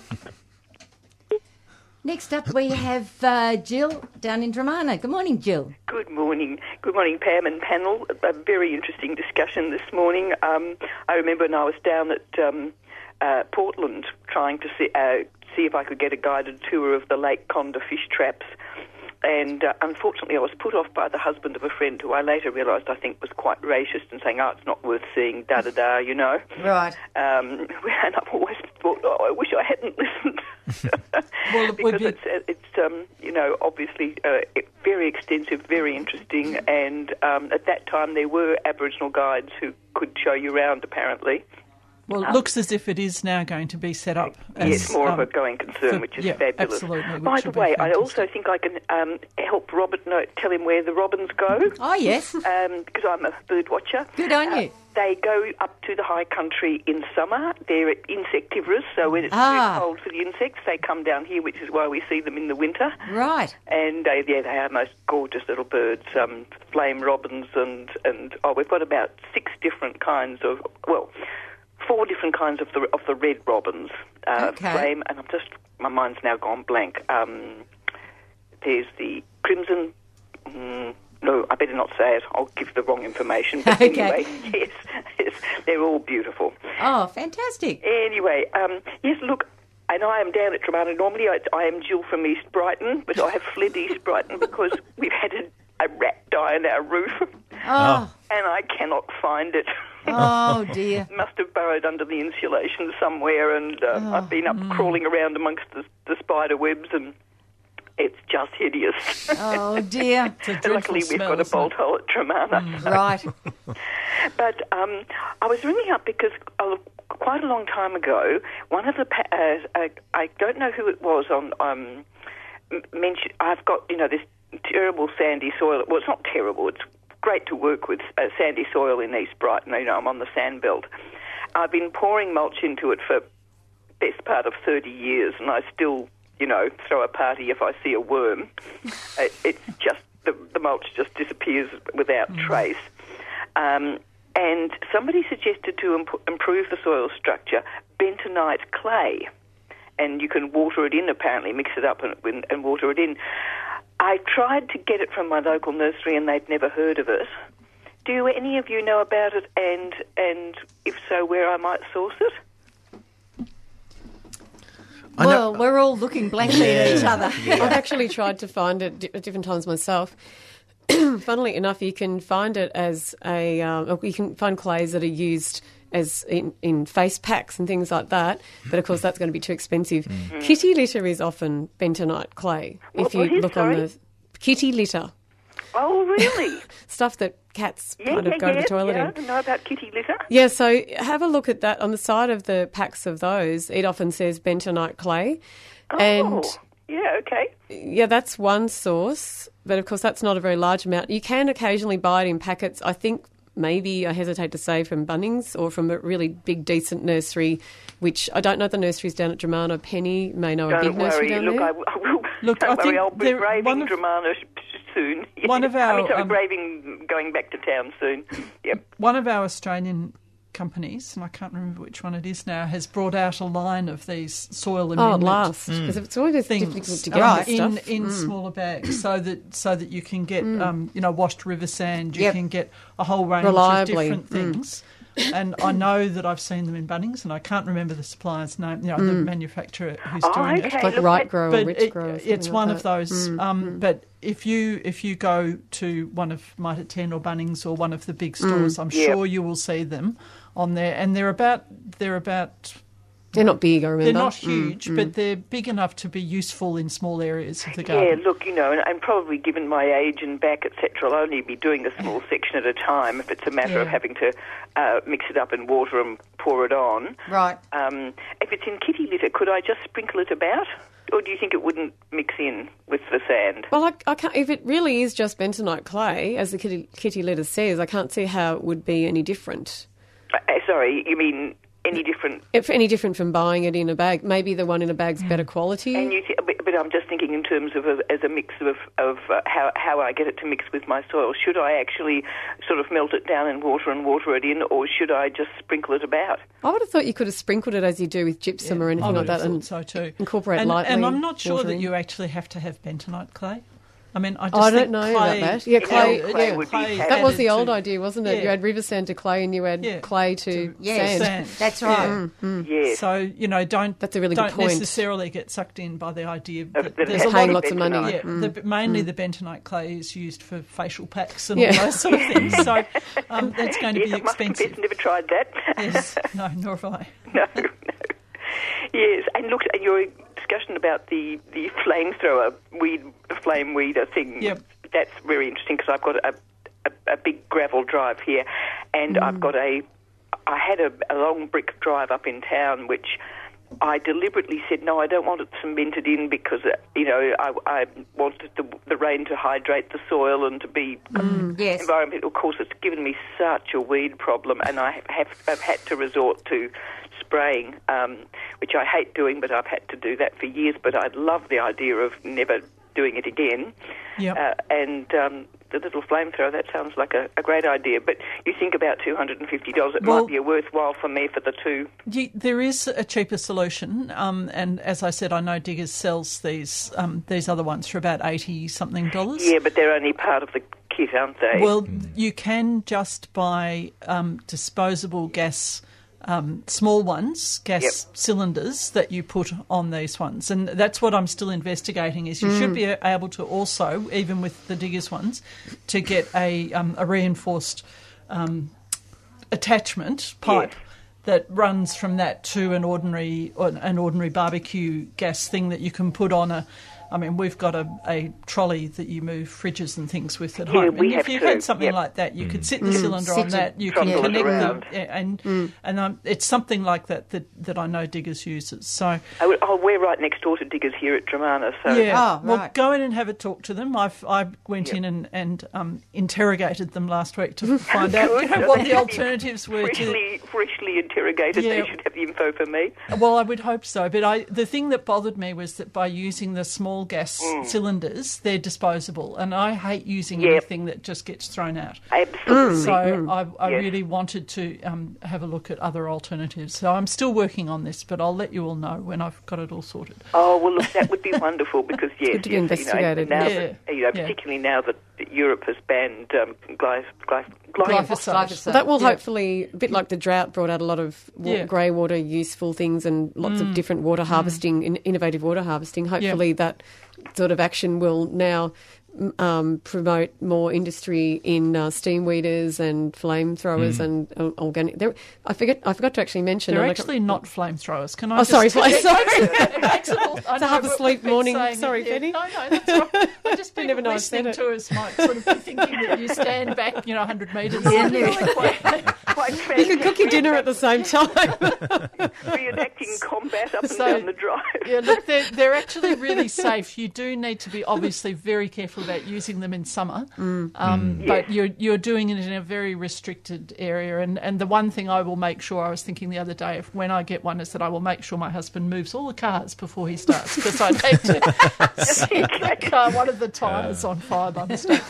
Next up, we have uh, Jill down in Dromana. Good morning, Jill. Good morning. Good morning, Pam and panel. A very interesting discussion this morning. Um, I remember when I was down at um, uh, Portland trying to see, uh, see if I could get a guided tour of the Lake Condah fish traps. And uh, unfortunately, I was put off by the husband of a friend who I later realised I think was quite racist and saying, oh, it's not worth seeing, da da da, you know. Right. Um, (laughs) and I've always thought, oh, I wish I hadn't (laughs) listened. (laughs) Well, because be- it's, uh, it's um, you know, obviously uh, very extensive, very interesting, and um, at that time there were Aboriginal guides who could show you around, apparently. Well, it looks as if it is now going to be set up. As, yes, more um, of a going concern, for- which is yeah, fabulous. absolutely, By the way, I also think I can um, help Robert know, tell him where the robins go. Oh, yes. (laughs) um, because I'm a bird watcher. Good on Uh, you. They go up to the high country in summer. They're insectivorous, so when it's Ah. too cold for the insects, they come down here, which is why we see them in the winter. Right. And uh, yeah, they are most gorgeous little birds, um, flame robins, and and oh, we've got about six different kinds of well, four different kinds of the of the red robins. Uh, Okay. Flame, and I'm just my mind's now gone blank. Um, there's the crimson. Mm, no, I better not say it. I'll give the wrong information. But Okay. anyway, (laughs) yes, yes, they're all beautiful. Oh, fantastic. Anyway, um, yes, look, and I am down at Dromana. Normally I, I am Jill from East Brighton, but I have fled East Brighton (laughs) because we've had a, a rat die on our roof, Oh, (laughs) and I cannot find it. oh dear. Must have burrowed under the insulation somewhere, and uh, Oh, I've been up mm. crawling around amongst the, the spider webs, and it's just hideous. Oh (laughs) dear. It's a dreadful Luckily, we've smell, got a bolt hole at Dromana. Right. (laughs) But um, I was ringing up because uh, quite a long time ago, one of the pa- uh, uh, I don't know who it was on um, mentioned. I've got you know this terrible sandy soil. Well, it's not terrible. It's great to work with uh, sandy soil in East Brighton. You know, I'm on the sand belt. I've been pouring mulch into it for best part of 30 years, and I still, you know, throw a party if I see a worm. (laughs) it, it's just the, the mulch just disappears without trace. Um, and somebody suggested to imp- improve the soil structure bentonite clay, and you can water it in. Apparently, mix it up and, and, and water it in. I tried to get it from my local nursery, and they'd never heard of it. Do any of you know about it? And and if so, where I might source it? I know- Well, we're all looking blankly at each other. (laughs) I've actually tried to find it at different times myself. (clears throat) Funnily enough, you can find it as a um, you can find clays that are used as in, in face packs and things like that. But of course, that's going to be too expensive. Mm. Kitty litter is often bentonite clay. What- if you look sorry? on the kitty litter Oh, really? (laughs) stuff that cats yeah, kind yeah, of go yeah. to the toilet yeah, in. I know about kitty litter. Yeah, so have a look at that on the side of the packs of those. It often says bentonite clay, oh, and oh, yeah, okay. yeah, that's one source. But of course, that's not a very large amount. You can occasionally buy it in packets. I think maybe I hesitate to say from Bunnings or from a really big, decent nursery. Which I don't know the nurseries down at Dromana. Penny may know Don't big nursery down Look, there. I, w- I will. Look, don't I worry. think I'll be there- braving one of- Dromana soon. (laughs) One of I mean, our, (laughs) sorry, um, braving going back to town soon. (laughs) Yep. One of our Australian companies, and I can't remember which one it is now, has brought out a line of these soil Oh, at last, because it's always things difficult to get um, this in stuff. in smaller bags, so that so that you can get um, you know washed river sand, you Yep. can get a whole range Reliably, of different things. And I know that I've seen them in Bunnings, and I can't remember the supplier's name, you know, the manufacturer who's Oh, doing okay. it. like right that- grow or rich it- grow. or it's something one like of those. Mm, um, But if you if you go to one of Mitre Ten or Bunnings or one of the big stores, I'm Yep. sure you will see them on there, and they're about they're about They're not big, I remember. They're not huge, but they're big enough to be useful in small areas of the garden. Yeah, look, you know, and, and probably given my age and back, etc., I'll only be doing a small section at a time if it's a matter of having to uh, mix it up in water and pour it on. Right. Um, if it's in kitty litter, could I just sprinkle it about? Or do you think it wouldn't mix in with the sand? Well, I, I can't, if it really is just bentonite clay, as the kitty, kitty litter says, I can't see how it would be any different. Uh, sorry, you mean any different? If any different from buying it in a bag, maybe the one in a bag's better quality. And you, th- but, but I'm just thinking in terms of a, as a mix of, of uh, how how I get it to mix with my soil. Should I actually sort of melt it down in water and water it in, or should I just sprinkle it about? I would have thought you could have sprinkled it as you do with gypsum or I anything would like have that, thought and so too. incorporate and, lightly. And I'm not sure water that you actually have to have bentonite clay. I mean, I just I don't know clay, about that. Yeah, clay. clay yeah. would clay fab. That was the old to- idea, wasn't it? Yeah. You had river sand to clay, and you had Yeah. clay to Yes. sand. Sand. That's right. Yeah. Yes. So you know, don't That's a really good don't point. necessarily get sucked in by the idea Of that the there's a lot Paying of lots of money. bentonite. yeah, Mm. the, mainly the bentonite clay is used for facial packs and Yeah. all those sort of things. So (laughs) um, that's going to yes, be I must confess, expensive. never tried that. Yes, (laughs) no, nor have I. no, no. Yes, and look, and your discussion about the, the flamethrower weed, flame weeder thing, Yep. that's very interesting because I've got a, a, a big gravel drive here, and Mm. I've got a, I had a, a long brick drive up in town, which I deliberately said, no, I don't want it cemented in because, uh, you know, I, I wanted the, the rain to hydrate the soil and to be Yes. environment. Of course, it's given me such a weed problem, and I have, have had to resort to spraying, um, which I hate doing, but I've had to do that for years. But I love the idea of never doing it again. Yep. Uh, and um, the little flamethrower, that sounds like a, a great idea. But you think about $250, it Well- might be a worthwhile for me for the two. Ye- There is a cheaper solution, um, and as I said, I know Diggers sells these um, these other ones for about eighty something dollars. Yeah, but they're only part of the kit, aren't they? Well, you can just buy um, disposable gas, um, small ones, gas Yep. cylinders that you put on these ones, and that's what I'm still investigating. Is you should be able to also, even with the diggers ones, to get a um, a reinforced um, attachment pipe. That runs from that to an ordinary an ordinary barbecue gas thing that you can put on a. I mean, we've got a, a trolley that you move fridges and things with at Yeah, home. we and if have you too, had something yep. like that, you could sit the cylinder Sit on that. You can connect around. them, yeah, and and um, it's something like that, that that I know Diggers uses. So oh, oh, we're right next door to Diggers here at Dromana, so yeah, Oh, well, right. go in and have a talk to them. I've I went Yep. in and and um, interrogated them last week to (laughs) find out you (laughs) know, what the alternatives were to freshly, freshly interrogated. Yeah. They should have the info for me. Well, I would hope so, but I the thing that bothered me was that by using the small gas Mm. cylinders, they're disposable, and I hate using Yep. anything that just gets thrown out. Absolutely. So I, I Yes. really wanted to um, have a look at other alternatives. So I'm still working on this, but I'll let you all know when I've got it all sorted. Oh well, look, that would be (laughs) wonderful because yes, good to be yes, investigated, You know, now yeah. that, you know, Yeah. particularly now that Europe has banned um, glyph- glyph- glyphosate. Glyphosate. Glyphosate. That will Yeah. hopefully, a bit like the drought, brought out a lot of wa- Yeah. grey water useful things and lots of different water harvesting, in, innovative water harvesting. Hopefully, that sort of action will now m- um, promote more industry in uh, steam weeders and flamethrowers and uh, organic. There, I forget. I forgot to actually mention. They're and I got- actually not flamethrowers. Can I? Oh, just- sorry, (laughs) sorry. It makes it all- I It's a know, half asleep morning. saying it, Sorry, yeah. Penny. No, no, that's all right. (laughs) I just I people never know I said listening it. to us might sort of be thinking that you stand back, you know, 100 metres. and you're like, wait. Quite You can cook your dinner at the same time. (laughs) reenacting combat up and down the drive. Yeah, look, they're, they're actually really safe. You do need to be obviously very careful about using them in summer, um, but you're you're doing it in a very restricted area. And, and the one thing I will make sure, I was thinking the other day, if when I get one, is that I will make sure my husband moves all the cars before he starts because I'd hate to (laughs) (laughs) set that car, one of the tyres on fire by mistake.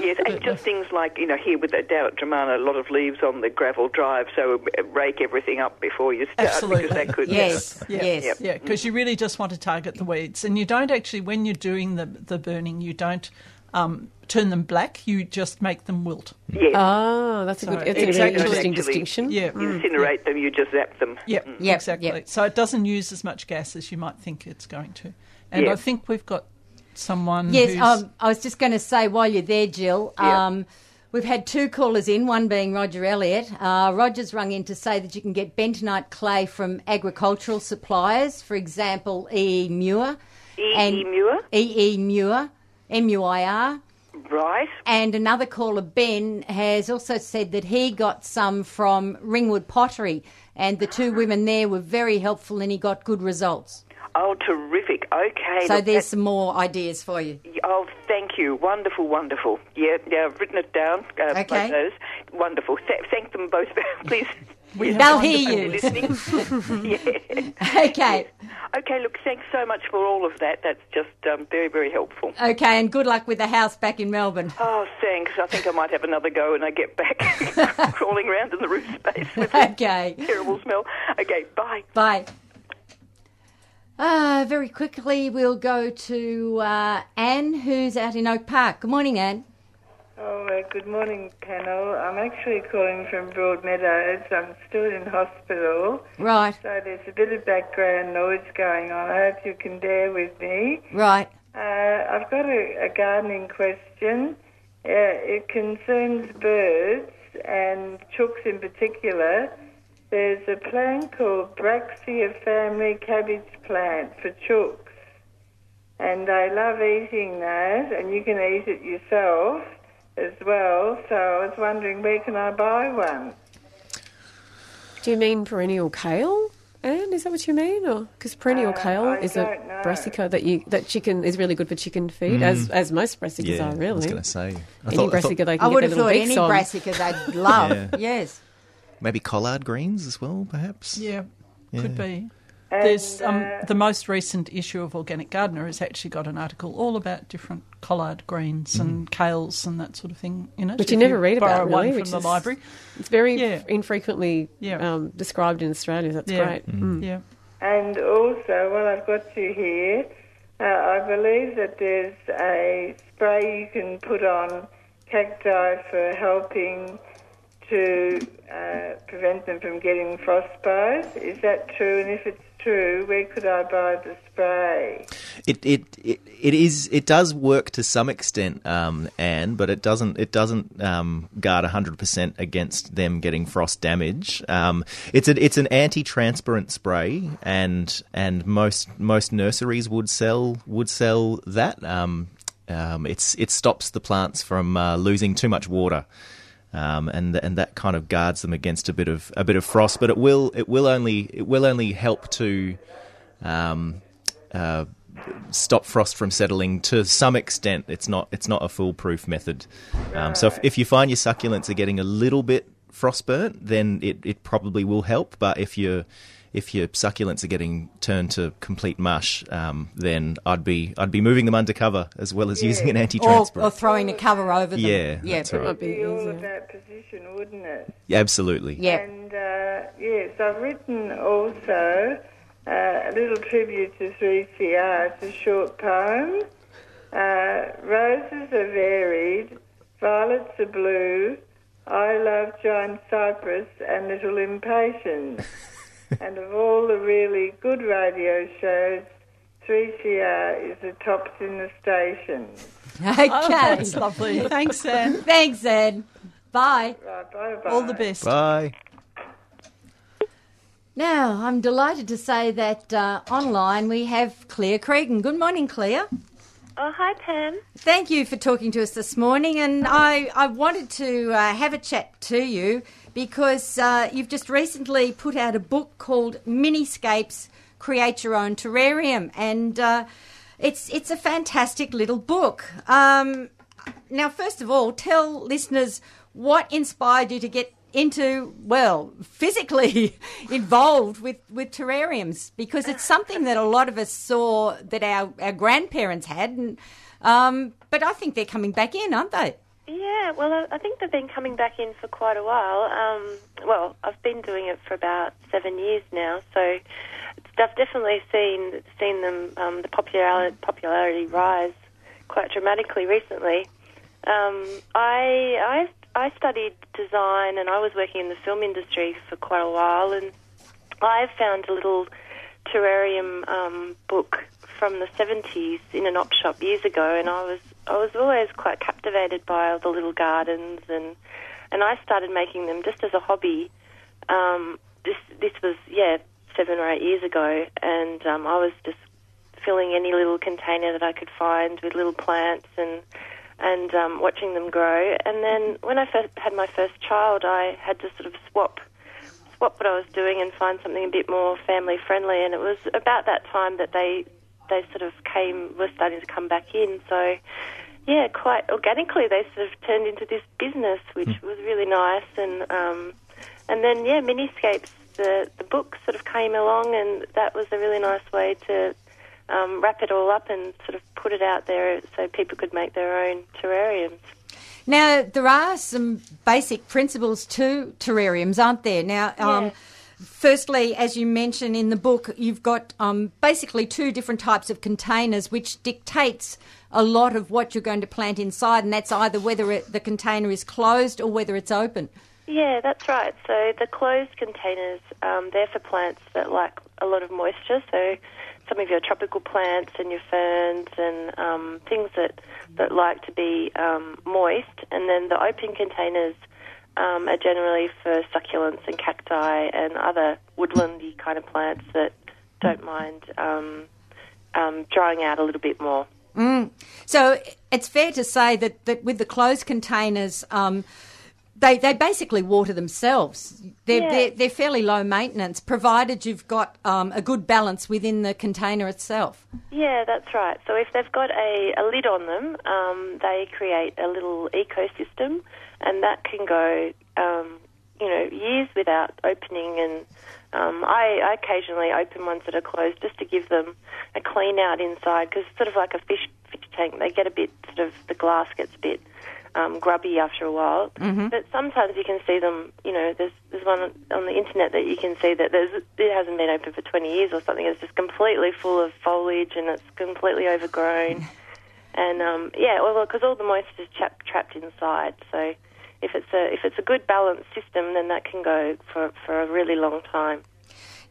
yes, and just things like you know here with that down at Dromana, a lot of leaves on the gravel drive, so rake everything up before you start Absolutely. because that could Yes, Yeah. yes. Yep. Yeah, because you really just want to target the weeds, and you don't actually when you're doing the the burning, you don't um, turn them black. You just make them wilt. Yes. Ah, that's a good. So It's a it's really actually- interesting actually- distinction. Yeah. Incinerate them, you just zap them. Yep, Yep, exactly. yep. So it doesn't use as much gas as you might think it's going to. And I think we've got someone Yes, who's... um, I was just going to say while you're there, Jill. Yeah. Um, We've had two callers in, one being Roger Elliott. Uh, Roger's rung in to say that you can get bentonite clay from agricultural suppliers, for example, E. Muir. E. and- E. Muir, E. E. Muir, M U I R. right? And another caller, Ben, has also said that he got some from Ringwood Pottery, and the two women there were very helpful and he got good results. Oh, terrific. Okay. So look, there's some more ideas for you. Oh, thank you. Wonderful, wonderful. Yeah, yeah, I've written it down. Uh, Okay. Wonderful. Th- thank them both, (laughs) please. They'll hear you. Listening. (laughs) yeah. Okay. Okay, look, thanks so much for all of that. That's just um, very, very helpful. Okay, and good luck with the house back in Melbourne. Oh, thanks. I think I might have another go when I get back (laughs) (laughs) crawling around in the roof space with that Okay. terrible smell. Okay, bye. Bye. Uh, very quickly, we'll go to uh, Anne, who's out in Oak Park. Good morning, Anne. Oh, uh, good morning, panel. I'm actually calling from Broadmeadows. I'm still in hospital, Right, so there's a bit of background noise going on. I hope you can bear with me. right. Uh, I've got a, a gardening question. Uh, it concerns birds and chooks in particular. There's a plant called Brassica family cabbage plant for chooks, and I love eating that, and you can eat it yourself as well. So I was wondering where can I buy one? Do you mean perennial kale? Anne, is that what you mean? Or because perennial Uh, kale I is a know. brassica that you that chicken is really good for chicken feed, as as most brassicas Yeah, are I was going to say. I Any thought, I thought brassica they can I get would their have thought any on. brassica they'd love. (laughs) Yeah. Yes. maybe collard greens as well, perhaps. Yeah, could be. And, There's um, uh, the most recent issue of Organic Gardener has actually got an article all about different collard greens and kales and that sort of thing in it. Which you never read about, one really, from which the is- library. It's very Yeah. infrequently Yeah. um, described in Australia. That's Yeah. great. Mm-hmm. Mm. Yeah, And also, while I've got you here, uh, I believe that there's a spray you can put on cacti for helping to uh, prevent them from getting frostbite. Is that true? And if it's true, where could I buy the spray? It, it it it is it does work to some extent, um, Anne, but it doesn't it doesn't um, guard hundred percent against them getting frost damage. Um, it's a, it's an anti-transpirant spray, and and most most nurseries would sell would sell that. Um, um, it's it stops the plants from uh, losing too much water. Um, and and that kind of guards them against a bit of a bit of frost, but it will it will only it will only help to um, uh, stop frost from settling to some extent. It's not it's not a foolproof method. Um, so if, if you find your succulents are getting a little bit frostburnt, then it, it probably will help. But if you if your succulents are getting turned to complete mush, um, then I'd be I'd be moving them undercover as well as using an anti-transpirant. or throwing a cover over them. Yeah, Yeah. that's right. Might be Be all easier. of that position, wouldn't it? Absolutely. Yeah. And uh, yes, I've written also uh, a little tribute to 3CR. It's a short poem. Uh, roses are varied, violets are blue. I love giant cypress and little impatiens. And of all the really good radio shows, 3CR is the tops in the station. Okay. oh, that's lovely. Thanks, Anne. Thanks, Ed. Bye. Right, bye bye. All the best. Bye. Now, I'm delighted to say that uh, online we have Claire Cregan. Good morning, Claire. Oh, hi, Pam. Thank you for talking to us this morning. And I, I wanted to uh, have a chat to you because uh, you've just recently put out a book called Miniscapes Create Your Own Terrarium. And uh, it's, it's a fantastic little book. Um, now, first of all, tell listeners what inspired you to get into, well, physically (laughs) involved with, with terrariums because it's something that a lot of us saw that our, our grandparents had. And, um, but I think they're coming back in, aren't they? Yeah, well, I- think they've been coming back in for quite a while. Um, well, I've been doing it for about seven years now, so I've definitely seen seen them um, the popularity popularity rise quite dramatically recently. Um, I I I studied design and I was working in the film industry for quite a while, and I found a little terrarium um, book from the 70s in an op shop years ago, and I was I was always quite captivated by the little gardens, and and I started making them just as a hobby. Um, this this was yeah seven or eight years ago, and um, I was just filling any little container that I could find with little plants and and um, watching them grow. And then when I first had my first child, I had to sort of swap swap what I was doing and find something a bit more family friendly. And it was about that time that they they sort of came were starting to come back in. So yeah, quite organically they sort of turned into this business, which was really nice. And um, and then yeah, Miniscapes the the book sort of came along, and that was a really nice way to um, wrap it all up and sort of put it out there so people could make their own terrariums. Now, there are some basic principles to terrariums, aren't there? Now, um, Yeah. Firstly, as you mention in the book, you've got um, basically two different types of containers, which dictates a lot of what you're going to plant inside, and that's either whether it, the container is closed or whether it's open. Yeah, that's right. So the closed containers, um, they're for plants that like a lot of moisture. So some of your tropical plants and your ferns and um, things that, that like to be um, moist. And then the open containers um, are generally for succulents and cacti and other woodlandy kind of plants that don't mind um, um, drying out a little bit more. So it's fair to say that, that with the closed containers, um, they, they basically water themselves. They're, Yeah. they're, they're fairly low maintenance, provided you've got um, a good balance within the container itself. Yeah, that's right. So if they've got a, a lid on them, um, they create a little ecosystem, and that can go, um, you know, years without opening. And um, I, I occasionally open ones that are closed just to give them a clean out inside, because it's sort of like a fish fish tank. They get a bit sort of the glass gets a bit um, grubby after a while. But sometimes you can see them. You know, there's there's one on the internet that you can see that there's it hasn't been open for 20 years or something. It's just completely full of foliage and it's completely overgrown. (laughs) and um, yeah, well, because all the moisture is trapped inside. So if it's a if it's a good balanced system, then that can go for for a really long time.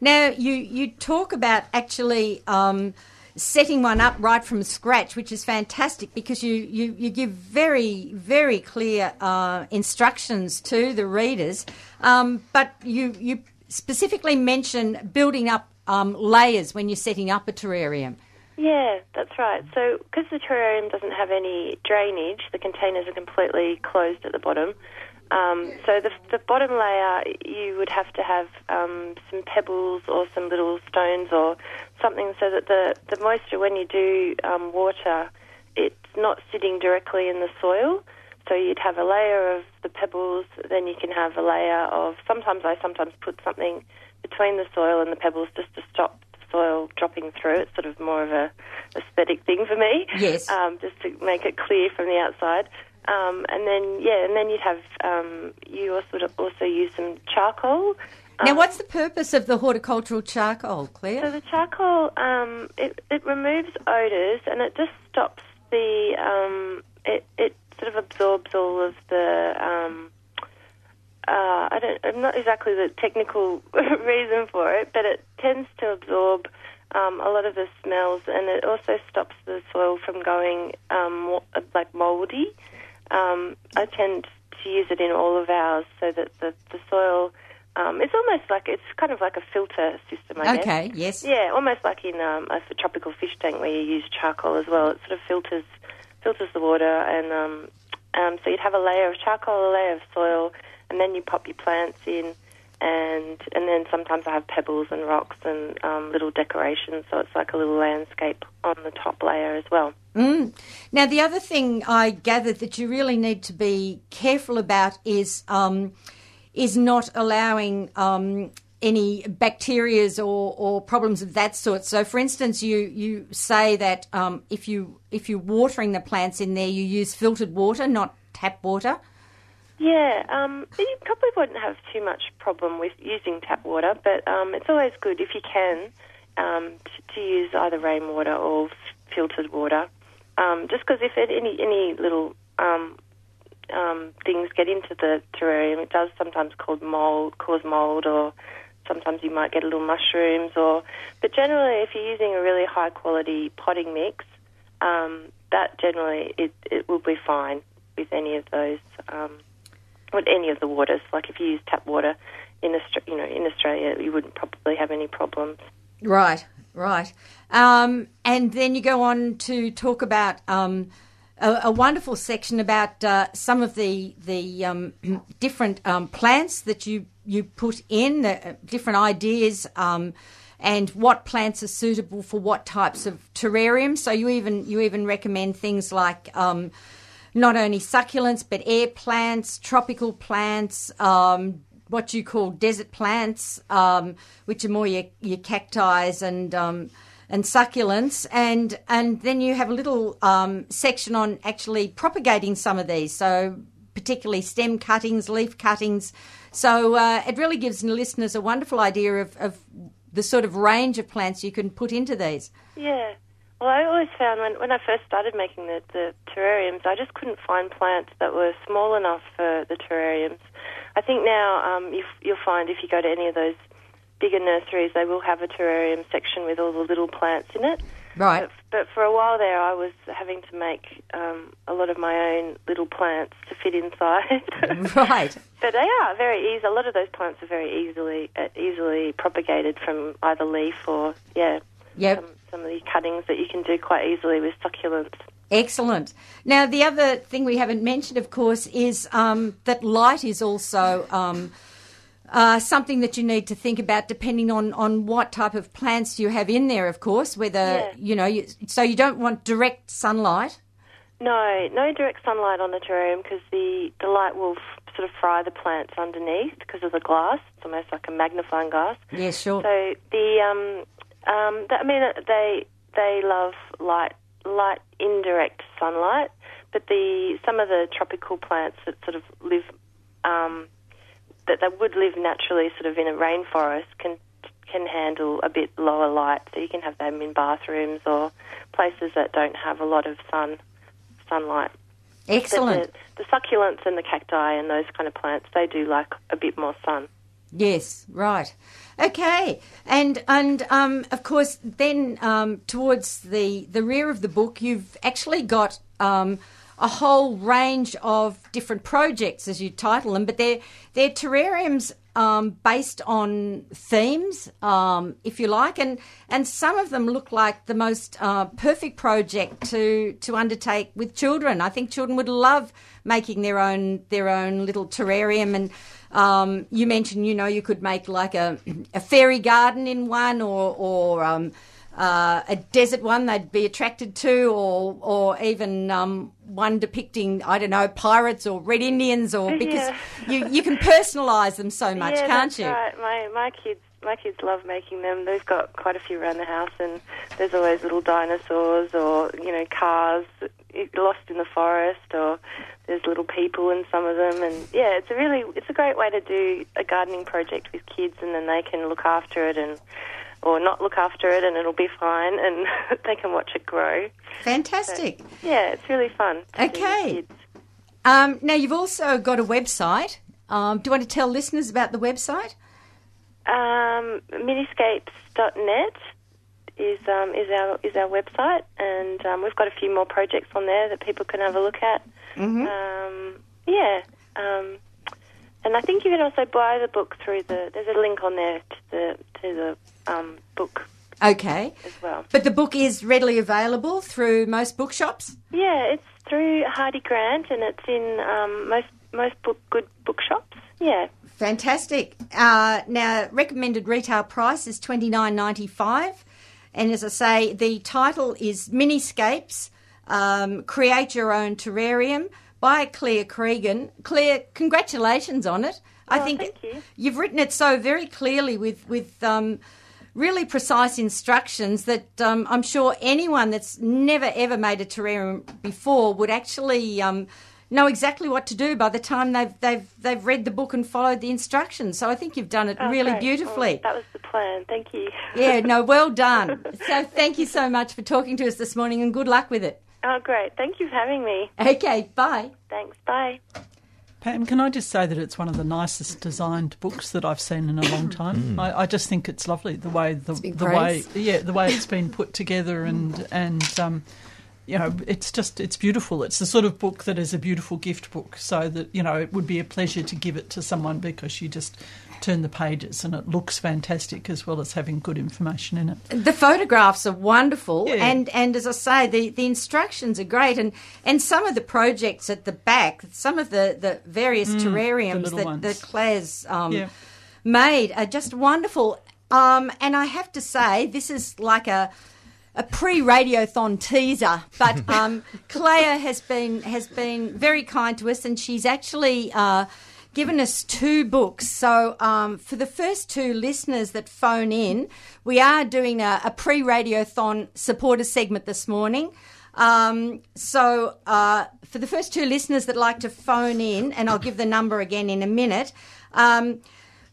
Now, you, you talk about actually um, setting one up right from scratch, which is fantastic because you, you, you give very, very clear uh, instructions to the readers. Um, but you, you specifically mention building up um, layers when you're setting up a terrarium. Yeah, that's right. So, because the terrarium doesn't have any drainage, the containers are completely closed at the bottom. Um, so, the, the bottom layer, you would have to have um, some pebbles or some little stones or something so that the, the moisture, when you do um, water, it's not sitting directly in the soil. So, you'd have a layer of the pebbles, then you can have a layer of. Sometimes I sometimes put something between the soil and the pebbles just to stop soil dropping through. It's sort of more of a aesthetic thing for me. Yes. Um, just to make it clear from the outside. Um, and then yeah, and then you'd have um, you also also use some charcoal. Now, Um, what's the purpose of the horticultural charcoal, Claire. so the charcoal um, it it removes odors and it just stops the um, it it sort of absorbs all of the um, uh, I don't I'm not exactly the technical (laughs) reason for it, but it tends to absorb um, a lot of the smells and it also stops the soil from going um, like mouldy. Um, I tend to use it in all of ours so that the, the soil um, it's almost like it's kind of like a filter system. I guess. Okay, yes. Yeah, almost like in um, a tropical fish tank where you use charcoal as well. It sort of filters filters the water, and um, um, so you'd have a layer of charcoal, a layer of soil, and then you pop your plants in, and and then sometimes I have pebbles and rocks and um, little decorations, so it's like a little landscape on the top layer as well. Now, the other thing I gathered that you really need to be careful about is um, is not allowing um, any bacterias or, or problems of that sort. So, for instance, you you say that um, if you if you're watering the plants in there, you use filtered water, not tap water. Yeah, um, you probably wouldn't have too much problem with using tap water, but um, it's always good if you can um, to, to use either rainwater or filtered water. Um, just because if any any little um, um, things get into the terrarium, it does sometimes cause mold, cause mold, or sometimes you might get a little mushrooms. Or but generally, if you're using a really high quality potting mix, um, that generally it, it will be fine with any of those, um, with any of the waters. Like if you use tap water in Austra- you know in Australia, you wouldn't probably have any problems. Right, right. Um, and then you go on to talk about um, a, a wonderful section about uh, some of the the um, (clears throat) different um, plants that you you put in, uh, different ideas. Um, and what plants are suitable for what types of terrariums? So you even you even recommend things like um, not only succulents but air plants, tropical plants, um, what you call desert plants, um, which are more your, your cacti and um, and succulents, and and then you have a little um, section on actually propagating some of these. So particularly stem cuttings, leaf cuttings. So uh, it really gives listeners a wonderful idea of, of the sort of range of plants you can put into these. Yeah. Well, I always found when, when I first started making the, the terrariums, I just couldn't find plants that were small enough for the terrariums. I think now um, you, you'll find if you go to any of those bigger nurseries, they will have a terrarium section with all the little plants in it. Right. But, but for a while there, I was having to make um, a lot of my own little plants to fit inside. (laughs) (laughs) Right. But they are very easy. A lot of those plants are very easily uh, easily propagated from either leaf or yeah, Yep. some, some of the cuttings that you can do quite easily with succulents. Excellent. Now, the other thing we haven't mentioned, of course, is um, that light is also um, uh, something that you need to think about depending on, on what type of plants you have in there, of course, whether, Yeah. you know, you, so you don't want direct sunlight. No, no direct sunlight on the terrarium because the, the light will f- sort of fry the plants underneath because of the glass. It's almost like a magnifying glass. Yeah, sure. So the um, um, that, I mean they they love light light indirect sunlight, but the some of the tropical plants that sort of live um, that they would live naturally sort of in a rainforest can can handle a bit lower light. So you can have them in bathrooms or places that don't have a lot of sun sunlight. Excellent. The, the succulents and the cacti and those kind of plants, they do like a bit more sun. Yes, right. Okay, and and um, of course, then um, towards the the rear of the book, you've actually got um, a whole range of different projects, as you title them, but they're they're terrariums um, based on themes, um, if you like, and and some of them look like the most uh, perfect project to to undertake with children. I think children would love making their own their own little terrarium and. Um, you mentioned, you know, you could make like a, a fairy garden in one, or or um, uh, a desert one they'd be attracted to, or or even um, one depicting, I don't know, pirates or red Indians, or because Yeah. you you can personalise them so much, yeah, can't that's you? Right. My my kids my kids love making them. They've got quite a few around the house, and there's always little dinosaurs or you know cars lost in the forest, or there's little people in some of them. And yeah, it's a really it's a great way to do a gardening project with kids, and then they can look after it and. Or not look after it, and it'll be fine, and (laughs) they can watch it grow. Fantastic. Yeah, it's really fun. Okay. Um, now you've also got a website. Um, do you want to tell listeners about the website? Um, miniscapes.net is um, is our is our website, and um, we've got a few more projects on there that people can have a look at. Mm-hmm. Um, yeah, um, and I think you can also buy the book through the. There's a link on there to the to the um, book Okay. as well. But the book is readily available through most bookshops. Yeah, it's through Hardie Grant, and it's in um, most most book good bookshops. Yeah. Fantastic. Uh, now, recommended retail price is twenty nine ninety five, and as I say, the title is Miniscapes. Um, Create your own terrarium by Claire Cregan. Claire, congratulations on it. I Oh, think thank you. you've written it so very clearly with with um, really precise instructions that um, I'm sure anyone that's never ever made a terrarium before would actually um, know exactly what to do by the time they've they've they've read the book and followed the instructions. So I think you've done it Oh, really great. beautifully. Well, that was the plan. Thank you. yeah, (laughs) no, well done. So thank you so much for talking to us this morning, and good luck with it. Oh, great. Thank you for having me. Okay, bye. Thanks. Bye. Pam, can I just say that it's one of the nicest designed books that I've seen in a long (clears throat) time. I, I just think it's lovely the way the, the way yeah the way it's been put together and and um, you know, it's just it's beautiful. It's the sort of book that is a beautiful gift book, so that you know it would be a pleasure to give it to someone because you just turn the pages and it looks fantastic as well as having good information in it. The photographs are wonderful, Yeah. and, and as I say, the, the instructions are great, and, and some of the projects at the back, some of the, the various terrariums Mm, little that, that Claire's um, Yeah. made are just wonderful. Um, and I have to say, this is like a a pre-radiothon teaser, but (laughs) um, Claire has been has been very kind to us, and she's actually uh, given us two books. So um, for the first two listeners that phone in, we are doing a, a pre-radiothon supporter segment this morning. Um, so uh, for the first two listeners that like to phone in, and I'll give the number again in a minute.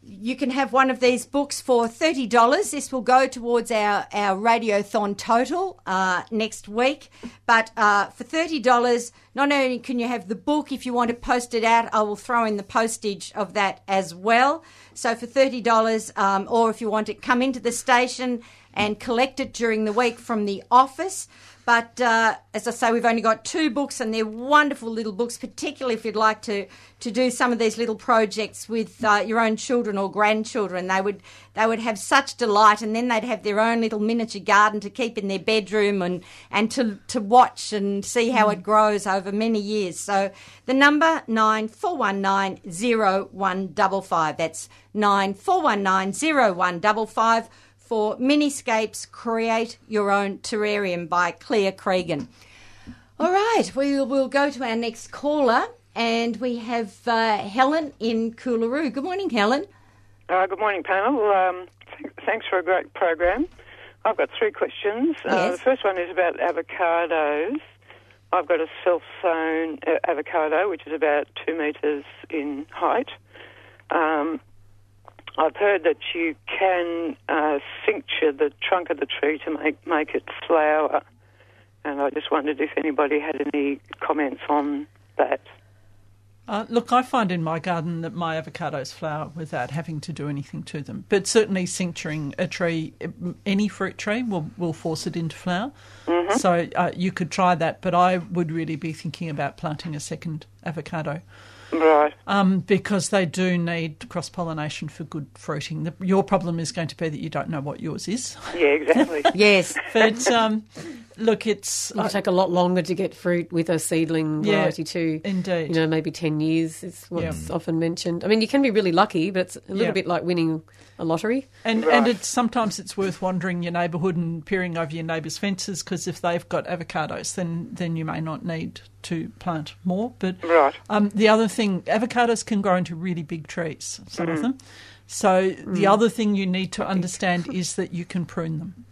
You can have one of these books for thirty dollars. This will go towards our our radiothon total uh, next week. But uh, for thirty dollars, not only can you have the book, if you want to post it out, I will throw in the postage of that as well. So for thirty dollars, um, or if you want to come into the station and collect it during the week from the office. But uh, as I say, we've only got two books, and they're wonderful little books. Particularly if you'd like to to do some of these little projects with uh, your own children or grandchildren, they would they would have such delight, and then they'd have their own little miniature garden to keep in their bedroom and and to to watch and see how it grows over many years. So the number nine four one nine zero one double five. That's nine four one nine zero one double five for Miniscapes Create Your Own Terrarium by Claire Cregan. All right, we will go to our next caller, and we have uh, Helen in Coolaroo. Good morning, Helen. Uh, good morning, panel. Um, th- thanks for a great program. I've got three questions. Uh, Yes. the first one is about avocados. I've got a self-sown uh, avocado, which is about two metres in height. Um, I've heard that you can uh, cincture the trunk of the tree to make make it flower, and I just wondered if anybody had any comments on that. Uh, look, I find in my garden that my avocados flower without having to do anything to them. But certainly, cincturing a tree, any fruit tree, will will force it into flower. So uh, you could try that, but I would really be thinking about planting a second avocado Right. um, because they do need cross pollination for good fruiting. The, your problem is going to be that you don't know what yours is. Yeah, exactly. (laughs) Yes. But um, look, it's It'll take a lot longer to get fruit with a seedling Yeah, variety too. indeed. You know, maybe 10 years is what's Yeah. often mentioned. I mean, you can be really lucky, but it's a little Yeah. bit like winning a lottery. And Right. and it's sometimes it's worth wandering your neighbourhood and peering over your neighbour's fences because if they've got avocados, then then you may not need to plant more. But Right. um, the other thing, avocados can grow into really big trees. Some Mm-hmm. of them. So the other thing you need to understand is that you can prune them.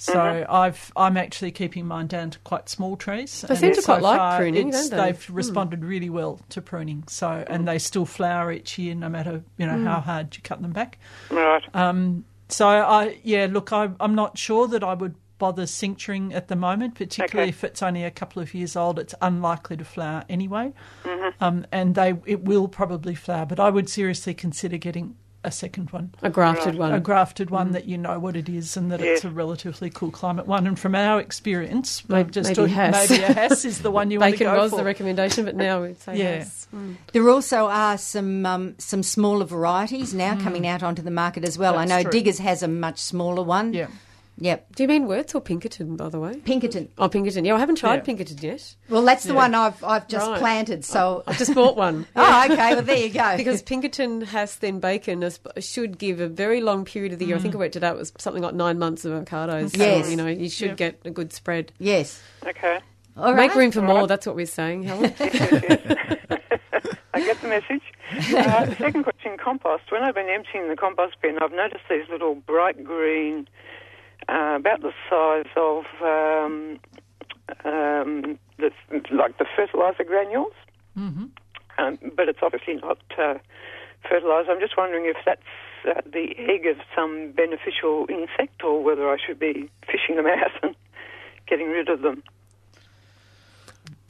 So Mm-hmm. I've I'm actually keeping mine down to quite small trees. They seem to quite like pruning, don't they? They've responded really well to pruning. So and they still flower each year, no matter you know how hard you cut them back. Right. Um, so I, yeah, look, I, I'm not sure that I would bother cincturing at the moment, particularly Okay. if it's only a couple of years old. It's unlikely to flower anyway, Mm-hmm. um, and they it will probably flower. But I would seriously consider getting a second one, A grafted one. a grafted one that you know what it is and that it's a relatively cool climate one. And from our experience, Maybe- I'm just maybe talking- Hass. maybe a Hass is the (laughs) one you want to Bacon go was for. the recommendation, but now we'd say (laughs) Yeah. yes. There also are some um, some smaller varieties now coming out onto the market as well. I Mm. Know true. Diggers has a much smaller one. yeah. Yep. Do you mean Wurtz or Pinkerton, by the way? Pinkerton. Oh, Pinkerton. Yeah, I haven't tried Yeah. Pinkerton yet. Well, that's the Yeah. one I've I've just Right. planted. So. I, have just bought one. (laughs) oh, okay. Well, there you go. Because Pinkerton has then bacon is- should give a very long period of the year. I think I worked it out. It was something like nine months of avocados. So, Yes. you know, you should Yeah. get a good spread. yes. Okay. All right. Make room for more. That's what we're saying, Helen. (laughs) I get the message. Uh, second question, compost. When I've been emptying the compost bin, I've noticed these little bright green, uh, about the size of um, um, the, like the fertilizer granules. Mm-hmm. Um, but it's obviously not uh, fertilizer. I'm just wondering if that's uh, the egg of some beneficial insect, or whether I should be fishing them out and (laughs) getting rid of them.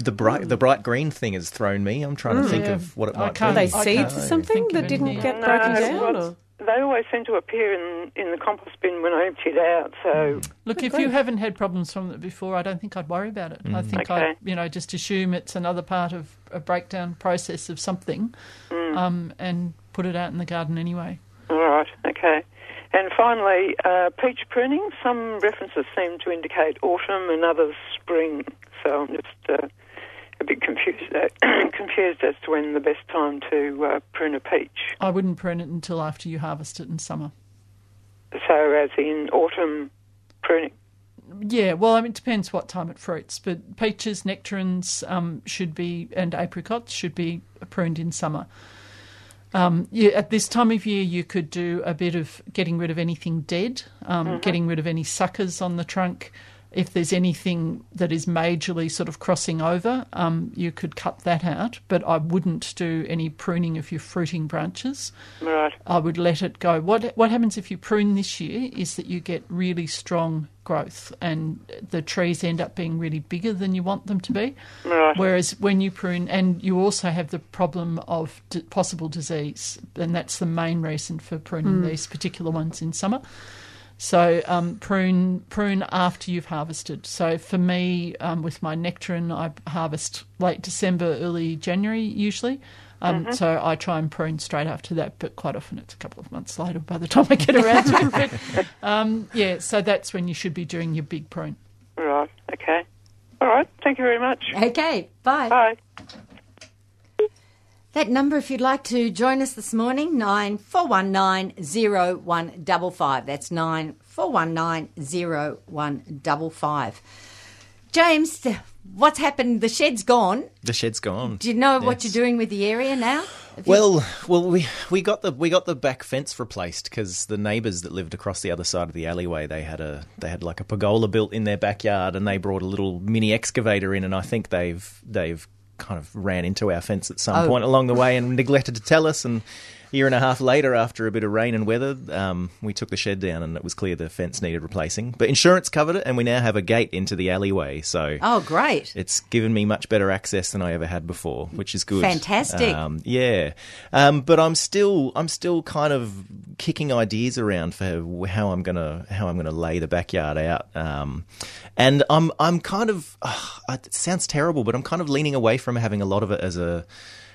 The bright, the bright green thing has thrown me. I'm trying to think Yeah. of what it I might can't- be. Are they I seeds or something that didn't anything. get No, broken down? well, Or? They always seem to appear in in the compost bin when I empty it out. So Look, if you haven't had problems from it before, I don't think I'd worry about it. I think I, Okay. you know, just assume it's another part of a breakdown process of something, um, and put it out in the garden anyway. all right, okay. And finally, uh, peach pruning. Some references seem to indicate autumn and others spring. So I'm just uh, a bit confused uh, (coughs) confused as to when the best time to uh, prune a peach. I wouldn't prune it until after you harvest it in summer. So as in autumn pruning. Yeah, well, I mean, it depends what time it fruits, but peaches, nectarines um, should be, and apricots should be pruned in summer. Um, yeah, at this time of year, you could do a bit of getting rid of anything dead, um, getting rid of any suckers on the trunk. If there's anything that is majorly sort of crossing over, um, you could cut that out. But I wouldn't do any pruning of your fruiting branches. Right. I would let it go. What what happens if you prune this year is that you get really strong growth, and the trees end up being really bigger than you want them to be. Right. Whereas when you prune, and you also have the problem of d- possible disease, and that's the main reason for pruning these particular ones in summer. So um, prune prune after you've harvested. So for me, um, with my nectarine, I harvest late December, early January usually. Um, So I try and prune straight after that, but quite often it's a couple of months later by the time I get around to it. But, (laughs) um, yeah, so that's when you should be doing your big prune. Right. Okay. All right. Thank you very much. Okay, bye. Bye. That number, if you'd like to join us this morning, nine four one nine zero one double five. That's nine four one nine zero one double five. James, what's happened? The shed's gone. The shed's gone. Do you know what you're doing with the area now? Have you- Well, well, we we got the we got the back fence replaced because the neighbours that lived across the other side of the alleyway they had a they had like a pergola built in their backyard and they brought a little mini excavator in and I think they've they've kind of ran into our fence at some Oh. point along the way and neglected to tell us and. Year and a half later, after a bit of rain and weather, um, we took the shed down, and it was clear the fence needed replacing. But insurance covered it, and we now have a gate into the alleyway. So oh, great. it's given me much better access than I ever had before, which is good. Fantastic. Um, yeah, um, but I'm still I'm still kind of kicking ideas around for how I'm gonna how I'm gonna lay the backyard out. Um, and I'm I'm kind of it sounds terrible, but I'm kind of leaning away from having a lot of it as a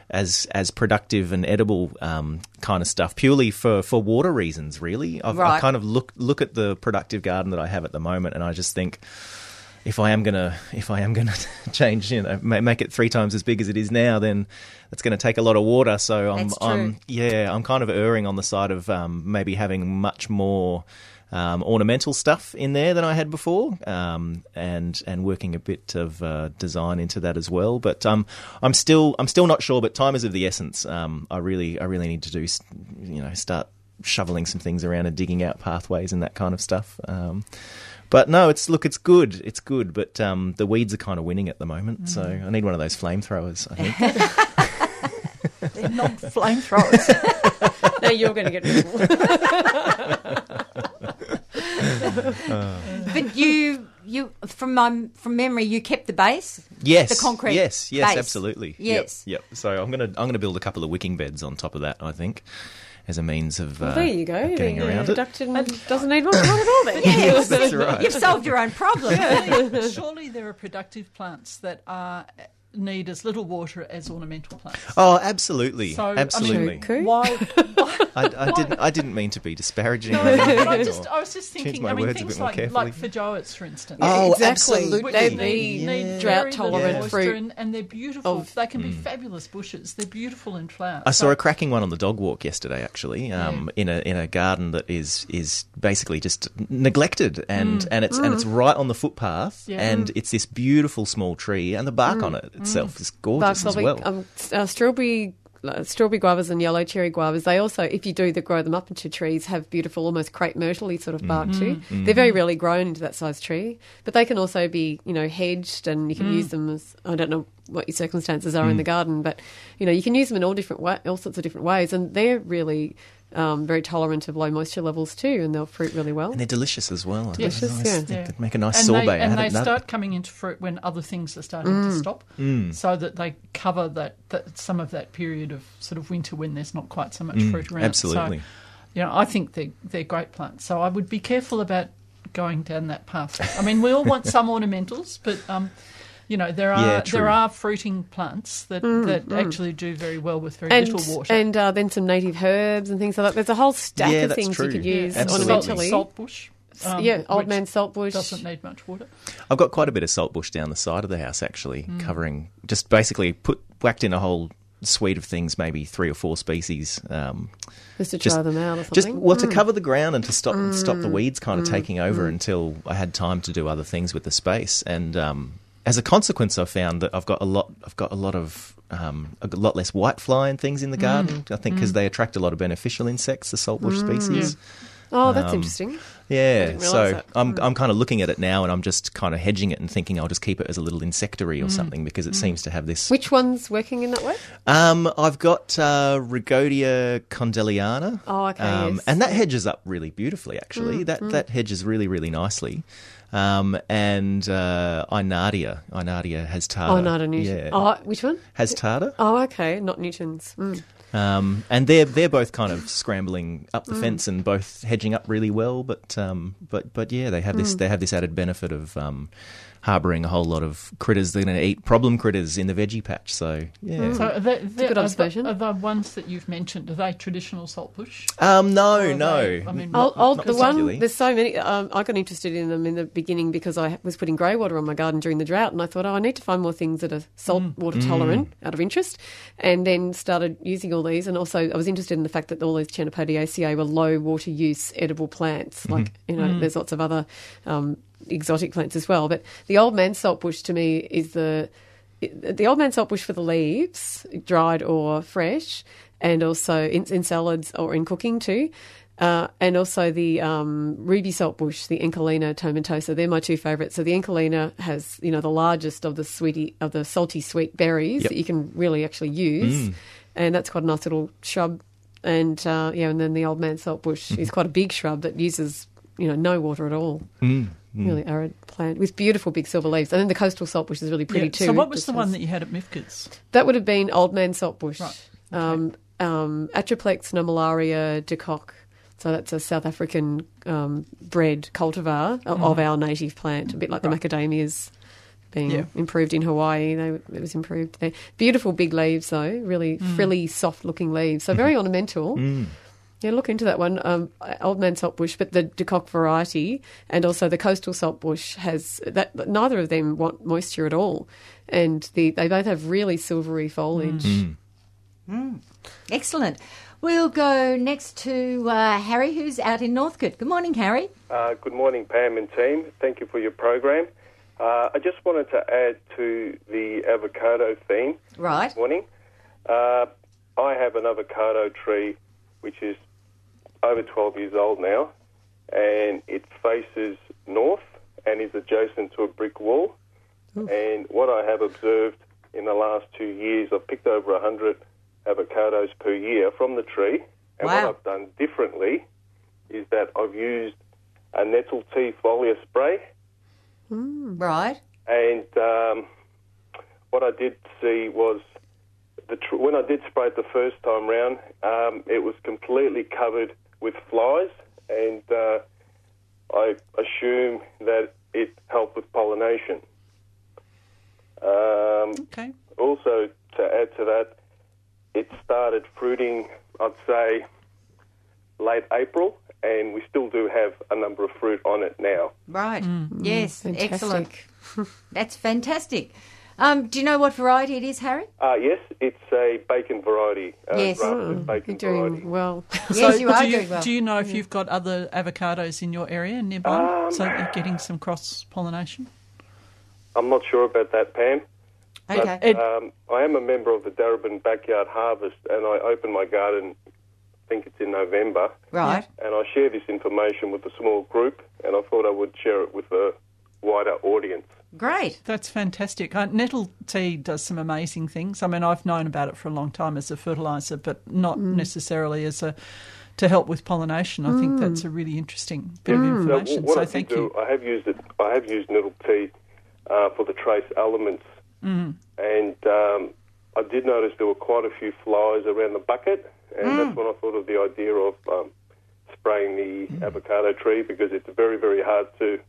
as as productive and edible um, kind of stuff purely for, for water reasons. Really, I've, I kind of look look at the productive garden that I have at the moment, and I just think if I am gonna if I am gonna (laughs) change, you know, make it three times as big as it is now, then that's going to take a lot of water. So I'm. I'm yeah, I'm kind of erring on the side of um, maybe having much more. Um, ornamental stuff in there than I had before, um, and and working a bit of uh, design into that as well. But um, I'm still I'm still not sure. But time is of the essence. Um, I really I really need to do you know start shoveling some things around and digging out pathways and that kind of stuff. Um, but no, it's look, it's good, it's good. But um, the weeds are kind of winning at the moment, so I need one of those flamethrowers. I think. (laughs) (laughs) They're not flamethrowers. (laughs) now you're going to get rid of. (laughs) But you, you from my, from memory, you kept the base. yes, The concrete Yes, yes, base. absolutely. Yes. Yep, yep. So I'm gonna I'm gonna build a couple of wicking beds on top of that. I think. As a means of uh, Well, there you go. getting the around it. doesn't need much water at all then. (laughs) Yes, That's right. You've solved your own problem. (laughs) surely, surely there are productive plants that are need as little water as ornamental plants. Oh, absolutely, So, I mean, absolutely. Why? (laughs) why I, I didn't I didn't mean to be disparaging. no, or anything, but I just, I was just thinking. my I mean, words a things bit more like carefully. like feijoas, for instance. Oh, Exactly. absolutely. They Which need need drought tolerant moisture fruit. and, and they're beautiful. of- they can be mm. fabulous bushes. They're beautiful in flower. I saw So- a cracking one on the dog walk yesterday, actually, um, in a in a garden that is is basically just neglected, and, mm. and it's and it's mm. right on the footpath, Yeah. and it's this beautiful small tree, and the bark on it itself is gorgeous Bark as well. Um, uh, strawberry. Strawberry guavas and yellow cherry guavas, they also, if you do the grow them up into trees, have beautiful, almost crepe myrtle sort of bark too. They're very rarely grown into that size tree, but they can also be, you know, hedged and you can use them as, I don't know what your circumstances are in the garden, but, you know, you can use them in all different wa- all sorts of different ways and they're really um, very tolerant of low moisture levels too and they'll fruit really well. and they're delicious as well. Delicious, Nice- yeah. they- they make a nice and sorbet. They, and they haven't start coming into fruit when other things are starting to stop, so that they cover that, that some of that period of sort of winter when there's not quite so much fruit around. absolutely. So you know, I think they're they're great plants. So I would be careful about going down that path. I mean, we all want some (laughs) ornamentals, but um, you know, there are Yeah, there are fruiting plants that, that actually do very well with very and little water. and uh, then some native herbs and things like that. There's a whole stack Yeah, of things true. you could use absolutely. ornamentally. saltbush. um, yeah, old which man saltbush. doesn't need much water. I've got quite a bit of saltbush down the side of the house, actually, Mm. covering just basically put whacked in a whole suite of things, maybe three or four species. Um, just to just- try them out or just something. well to cover the ground and to stop stop Mm. the weeds kind of taking over until I had time to do other things with the space. And um, as a consequence, I've found that I've got a lot. I've got a lot of um, a lot less whitefly and things in the garden. I think because they attract a lot of beneficial insects, the saltbush species. oh, that's um, interesting. Yeah, so that. I'm I'm kind of looking at it now, and I'm just kind of hedging it and thinking I'll just keep it as a little insectary or something because it seems to have this. Which one's working in that way? Um, I've got uh, Rhagodia candolleana. Oh, okay, Um, yes. And that hedges up really beautifully, actually. Mm, that that hedges really really nicely. Um, and uh, Einadia, Einadia has tartar. Oh, not a Newton. Yeah, Oh, which one? hastata. Oh, okay, not nutans. Mm. Um, and they're they're both kind of scrambling up the Mm. fence and both hedging up really well. But um, but but yeah, they have Mm. this they have this added benefit of um, harboring a whole lot of critters. They're going to eat problem critters in the veggie patch. So yeah. So are they, they- good are the- observation. Are the ones that you've mentioned, are they traditional saltbush? Um, no, no. they- I mean, Old, not- old, not the one, there's so many. Um, I got interested in them in the beginning because I was putting grey water on my garden during the drought, and I thought, oh, I need to find more things that are salt Mm. water tolerant out of interest, and then started using all these. And also, I was interested in the fact that all these Chenopodiaceae were low water use edible plants. Mm-hmm. Like you know, Mm. there's lots of other um, exotic plants as well. But the old man saltbush to me is the the old man saltbush for the leaves, dried or fresh, and also in, in salads or in cooking too. Uh, and also the um, ruby saltbush, the Enchylaena tomentosa. They're my two favourites. So the Enchylaena has, you know, the largest of the sweetie of the salty sweet berries Yep. that you can really actually use, and that's quite a nice little shrub. And uh, yeah, and then the old man saltbush is quite a big shrub that uses, you know, no water at all. Mm, Really arid plant with beautiful big silver leaves. And then the coastal saltbush is really pretty Yeah, too. So what was the one that you had at Mifkets? that would have been Old Man Saltbush. Right, Um, um, Atriplex nummularia de Kock. So that's a South African um, bred cultivar o- of our native plant, a bit like the macadamias being Yeah. improved in Hawaii. They, it was improved there. Beautiful big leaves, though, really frilly, soft looking leaves. So very (laughs) ornamental. Yeah, look into that one. Um, Old Man Saltbush, but the de Kock variety, and also the coastal saltbush has that. Neither of them want moisture at all, and the, they both have really silvery foliage. Excellent. We'll go next to uh, Harry, who's out in Northcote. Good morning, Harry. Uh, good morning, Pam and team. Thank you for your program. Uh, I just wanted to add to the avocado theme Right. this morning. Uh, I have an avocado tree which is over 12 years old now, and it faces north and is adjacent to a brick wall. And what I have observed in the last two years, I've picked over 100 avocados per year from the tree. And Wow. what I've done differently is that I've used a nettle tea foliar spray. Right. And um, what I did see was the tr- when I did spray it the first time round, um, it was completely covered with flies, and uh, I assume that it helped with pollination. Um, Okay. also, to add to that, it started fruiting, I'd say, late April, and we still do have a number of fruit on it now. Right. Yes. Fantastic. Excellent. (laughs) That's fantastic. Um, do you know what variety it is, Harry? Uh, yes, it's a bacon variety. Uh, Yes. grafted You're doing variety. well. (laughs) Yes, you are do you, doing well. Do you know if you've got other avocados in your area nearby, Um, so that you're getting some cross pollination? I'm not sure about that, Pam. Okay. Ed- Um, I am a member of the Darebin Backyard Harvest, and I open my garden. I think it's in November, right. and I share this information with a small group, and I thought I would share it with a wider audience. Great. That's fantastic. Uh, nettle tea does some amazing things. I mean, I've known about it for a long time as a fertiliser, but not Mm. necessarily as a to help with pollination. I think that's a really interesting bit of So information. what so I did thank do, you. I have used it. I have used nettle tea uh, for the trace elements, Mm-hmm. and um, I did notice there were quite a few flies around the bucket, and Mm. that's when I thought of the idea of um, spraying the avocado tree because it's very, very hard to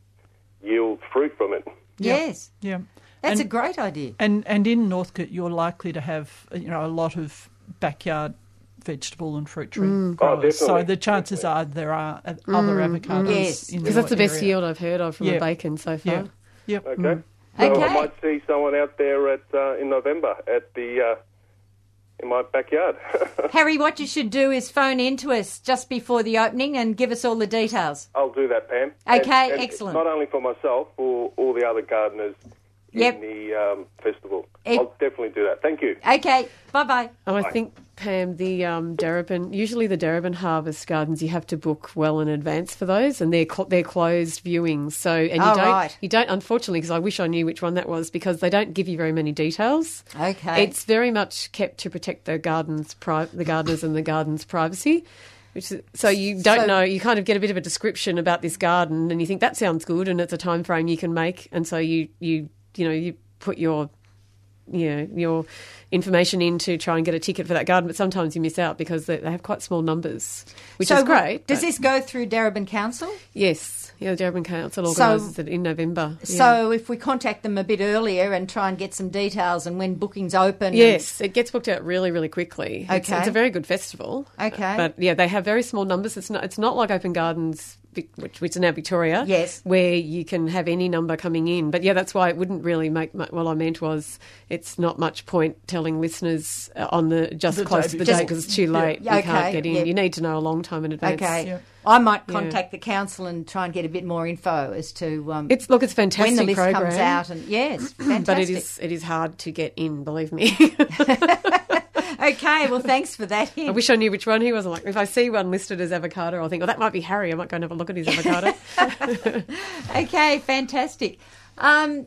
yield fruit from it. Yes. Yeah. That's And- a great idea. And and in Northcote, you're likely to have you know a lot of backyard vegetable and fruit tree Mm. Oh, growers. so the chances are there are uh, other avocados. Yes. Because that's the best area. yield I've heard of from Yeah. a bacon so far. Yeah. Yep. Okay. Mm. So Okay. I might see someone out there at uh, in November at the uh, in my backyard. (laughs) Harry, what you should do is phone in to us just before the opening and give us all the details. I'll do that, Pam. Okay, And- and excellent. Not only for myself, for all the other gardeners Yep. in the um, festival. Ex- I'll definitely do that. Thank you. Okay, bye bye. Oh, I think Pam, the um, Darebin, usually the Darebin Harvest Gardens, you have to book well in advance for those, and they're cl- they're closed viewings. So, and you Oh, don't, right. you don't, unfortunately, because I wish I knew which one that was, because they don't give you very many details. Okay. It's very much kept to protect the gardens, pri- the gardeners and the garden's privacy. Which is, so you don't So- know. You kind of get a bit of a description about this garden, and you think that sounds good, and it's a time frame you can make, and so you you you know you put your you know, your information in to try and get a ticket for that garden, but sometimes you miss out because they, they have quite small numbers, which so is great. Does this go through Darebin Council? Yes, yeah, the Darebin Council So- organises it in November. yeah. So if we contact them a bit earlier and try and get some details and when bookings open. and- Yes, it gets booked out really, really quickly. It's, Okay. it's a very good festival. Okay. but yeah, they have very small numbers. It's not. It's not like Open Gardens, which, which is now Victoria. Yes. where you can have any number coming in. But yeah, that's why it wouldn't really make. Mu- what I meant was, it's not much point telling listeners uh, on the just The close day to the before. day because it's too late. Yeah, You can't get in. yeah. You need to know a long time in advance. Okay. Yeah. I might Yeah. contact the council and try and get a bit more info as to um, It's look, it's fantastic when the list program, comes out. And yes, fantastic. (clears throat) but it is it is hard to get in. Believe me. (laughs) (laughs) okay. Well, thanks for that. I wish I knew which one he was. I'm like, if I see one listed as avocado, I'll think, oh, that might be Harry. I might go and have a look at his avocado. (laughs) okay, fantastic. Um,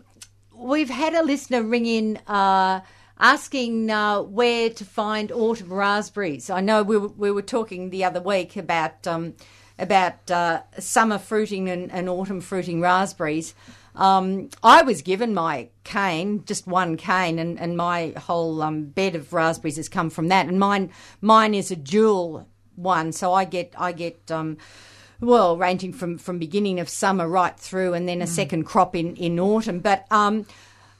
we've had a listener ring in uh, asking uh, where to find autumn raspberries. I know we were, we were talking the other week about um, about uh, summer fruiting and, and autumn fruiting raspberries. Um, I was given my cane, just one cane, and, and my whole um, bed of raspberries has come from that. And mine mine is a dual one, so I get I get um, well, ranging from, from beginning of summer right through, and then a second crop in, in autumn. But um,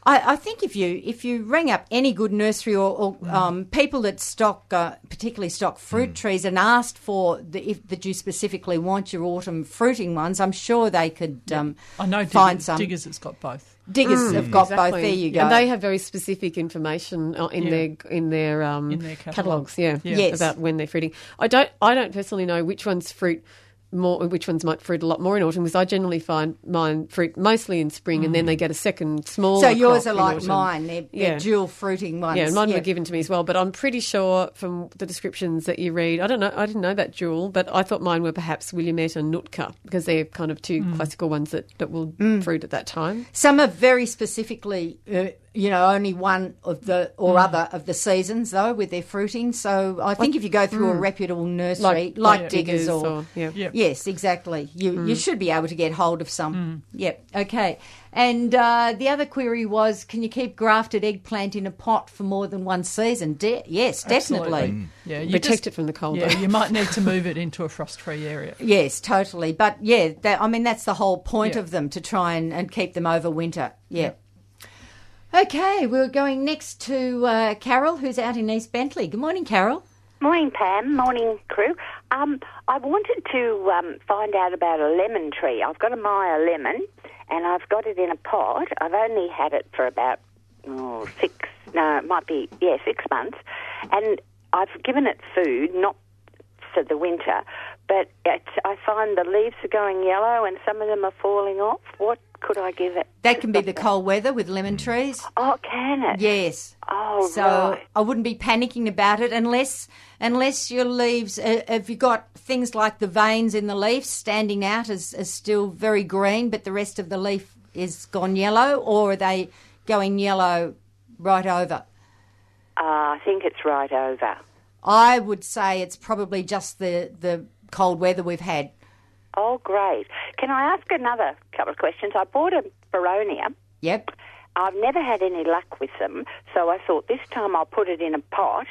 I, I think if you if you ring up any good nursery or, or um, people that stock, uh, particularly stock fruit trees, and asked for the, if that you specifically want your autumn fruiting ones, I'm sure they could um, I know find Diggers, some. Diggers has got both. Diggers have got both. There you go. And they have very specific information uh, in Yeah. their in their um, In their catalogue. catalogues. Yeah, Yeah. Yes. about when they're fruiting. I don't I don't personally know which ones fruit more, which ones might fruit a lot more in autumn because I generally find mine fruit mostly in spring and then they mm. get a second small. so yours are like mine. They're, they're dual fruiting ones. Yeah, mine were given to me as well, but I'm pretty sure from the descriptions that you read, I don't know, I didn't know that jewel, but I thought mine were perhaps Willamette and Nootka because they're kind of two mm. classical ones that, that will mm. fruit at that time. Some are very specifically, uh, you know, only one of the or Mm. other of the seasons though with their fruiting. So I think if you go through a reputable nursery like, mm. Like- like Diggers, Diggers or, or- yeah. Yeah. yes, exactly, you Mm. you should be able to get hold of some. Yep, okay. And uh, the other query was, can you keep grafted eggplant in a pot for more than one season? De- yes, definitely. Absolutely. Yeah, you Protect just- it from the cold. Yeah, you might need to move it into a frost-free area. (laughs) Yes, totally. But yeah, that, I mean that's the whole point Yeah. of them to try and, and keep them over winter. Yeah. Okay, we're going next to uh, Carol, who's out in East Bentley. Good morning, Carol. Morning, Pam. Morning, crew. Um, I wanted to um, find out about a lemon tree. I've got a Meyer lemon, and I've got it in a pot. I've only had it for about oh, six, no, it might be, yeah, six months. And I've given it food, not for the winter, but I find the leaves are going yellow and some of them are falling off. What could I give it? That can be the cold weather with lemon trees. Oh, can it? Yes. Oh, So right. I wouldn't be panicking about it unless unless your leaves uh, have you got things like the veins in the leaf standing out as, as still very green, but the rest of the leaf is gone yellow, or are they going yellow right over? Uh, I think it's right over. I would say it's probably just the, the cold weather we've had. Oh, great. Can I ask another couple of questions? I bought a Boronia. Yep. I've never had any luck with them, so I thought this time I'll put it in a pot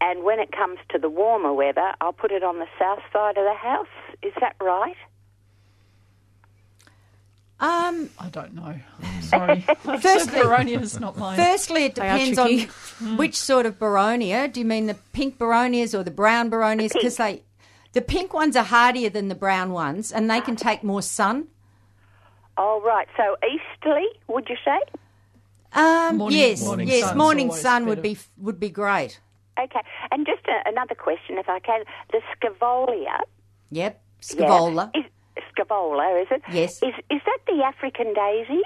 and when it comes to the warmer weather, I'll put it on the south side of the house. Is that right? Um, I don't know. I'm sorry. (laughs) Firstly- Boronia is not mine. Firstly, it depends on which sort of boronia. Do you mean the pink boronias or the brown boronias? Because they, the pink ones are hardier than the brown ones, and they can take more sun. Oh, right. So easterly, would you say? Um, Morning- yes, morning yes, sun's morning sun would better. be would be great. Okay. And just a, another question, if I can. The scaevola. Yep, yeah. Is, scaevola, is it? Yes. Is, is that the African daisy?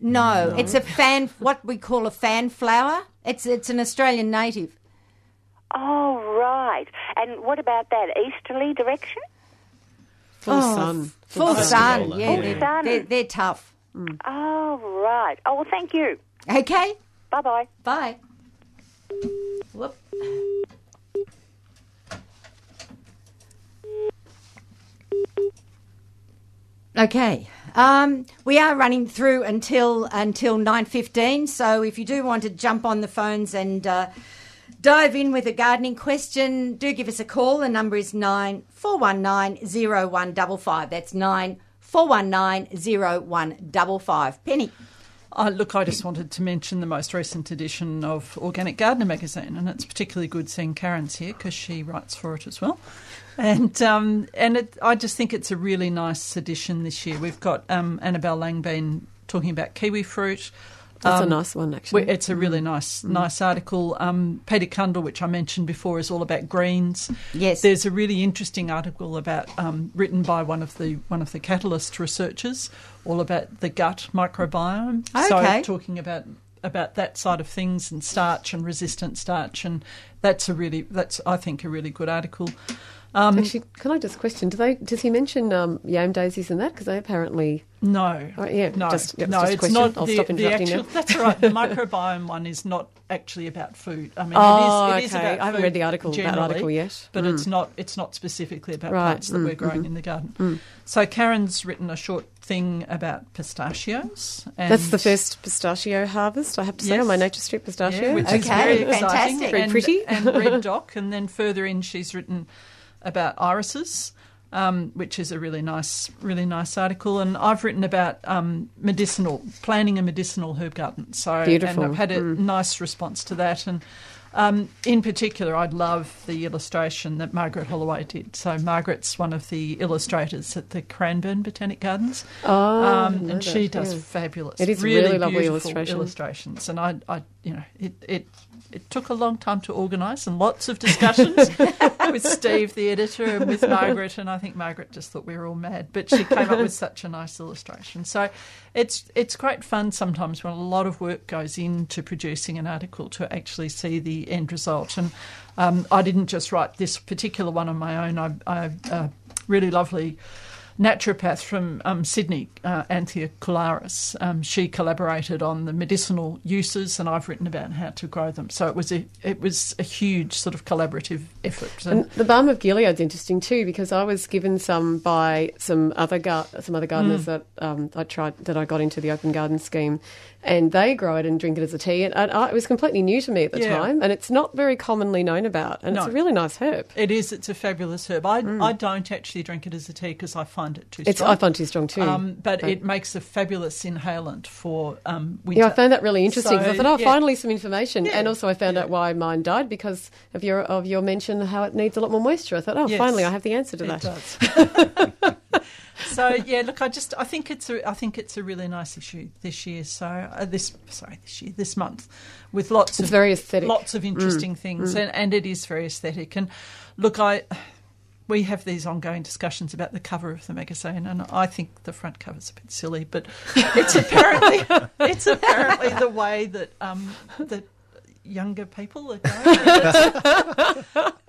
No, it's a fan. What we call a fan flower. It's it's an Australian native. Oh, right. And what about that easterly direction? Full sun. Full sun. sun. Scaevola, Yeah, yeah. they're, Sun. they're, they're tough. Oh, right. Oh, well, thank you. Okay, Bye bye. bye. Whoop. Okay. Um, we are running through until until nine fifteen. So if you do want to jump on the phones and uh, dive in with a gardening question, do give us a call. The number is nine four one nine zero one double five. That's nine four one nine zero one double five. Penny. Uh, look, I just wanted to mention the most recent edition of Organic Gardener magazine, and it's particularly good seeing Karen's here because she writes for it as well. And um, and it, I just think it's a really nice edition this year. We've got um, Annabelle Langbein talking about kiwi fruit. That's a Um, nice one, actually. It's a really nice, nice article. Um, Peter Cundall, which I mentioned before, is all about greens. Yes. There's a really interesting article about um, written by one of the one of the catalyst researchers, all about the gut microbiome. Okay. So talking about about that side of things and starch and resistant starch, and that's a really that's I think a really good article. Um, Actually, can I just question? Do they? Does he mention um, yam daisies in that? Because they apparently. No, Oh, yeah, no, just- yeah, no. just a it's question. not. I'll the, stop the interrupting actual, now. (laughs) That's right. The (laughs) microbiome one is not actually about food. I mean, Oh, it is, it is okay. about I haven't read the article- that article yet. but Mm. it's not. It's not specifically about Right. plants that Mm, we're growing mhm. in the garden. Mm. So Karen's written a short thing about pistachios. And That's the first pistachio harvest, I have to say, Yes. on my Nature Street pistachio. Yeah, which is Okay, very exciting. fantastic. Very and, pretty. and red (laughs) dock. And then further in, she's written about irises, um, which is a really nice, really nice article. And I've written about um, medicinal planting a medicinal herb garden. So Beautiful. and I've had a Mm. nice response to that. And um, in particular, I'd love the illustration that Margaret Holloway did. So Margaret's one of the illustrators at the Cranbourne Botanic Gardens. Oh, Um, and she that, does yeah. fabulous. It is really, really lovely beautiful illustration. illustrations, and I, I, you know, it, it, it took a long time to organise and lots of discussions (laughs) with Steve, the editor, and with Margaret, and I think Margaret just thought we were all mad, but she came up with such a nice illustration. So, it's it's great fun sometimes when a lot of work goes into producing an article to actually see the end result. And um, I didn't just write this particular one on my own. I, I uh, really lovely naturopath from um, Sydney, uh, Anthea Kularis. Um, she collaborated on the medicinal uses, and I've written about how to grow them. So it was a it was a huge sort of collaborative effort. And the balm of Gilead's interesting too because I was given some by some other gar- some other gardeners Mm. that um, I tried that I got into the open garden scheme, and they grow it and drink it as a tea. And, I, it was completely new to me at the Yeah. time, and it's not very commonly known about. And it's a really nice herb. it is. It's a fabulous herb. I, I don't actually drink it as a tea because I find it too Mm. It's strong. I find too strong too. Um, but But- it makes a fabulous inhalant for um, winter. Yeah, I found that really interesting. 'cause I thought, oh, yeah. finally some information, Yeah, and also I found yeah. out why mine died because of your of your mention how it needs a lot more moisture. I thought, oh, Yes, finally I have the answer to that. (laughs) so yeah, look, I just I think it's a I think it's a really nice issue this year. So uh, this sorry this year this month with lots It's of very aesthetic. lots of interesting Mm, things, mm. and and it is very aesthetic. And look, I. We have these ongoing discussions about the cover of the magazine, and I think the front cover's a bit silly, but it's apparently (laughs) it's apparently the way that um, that younger people are going.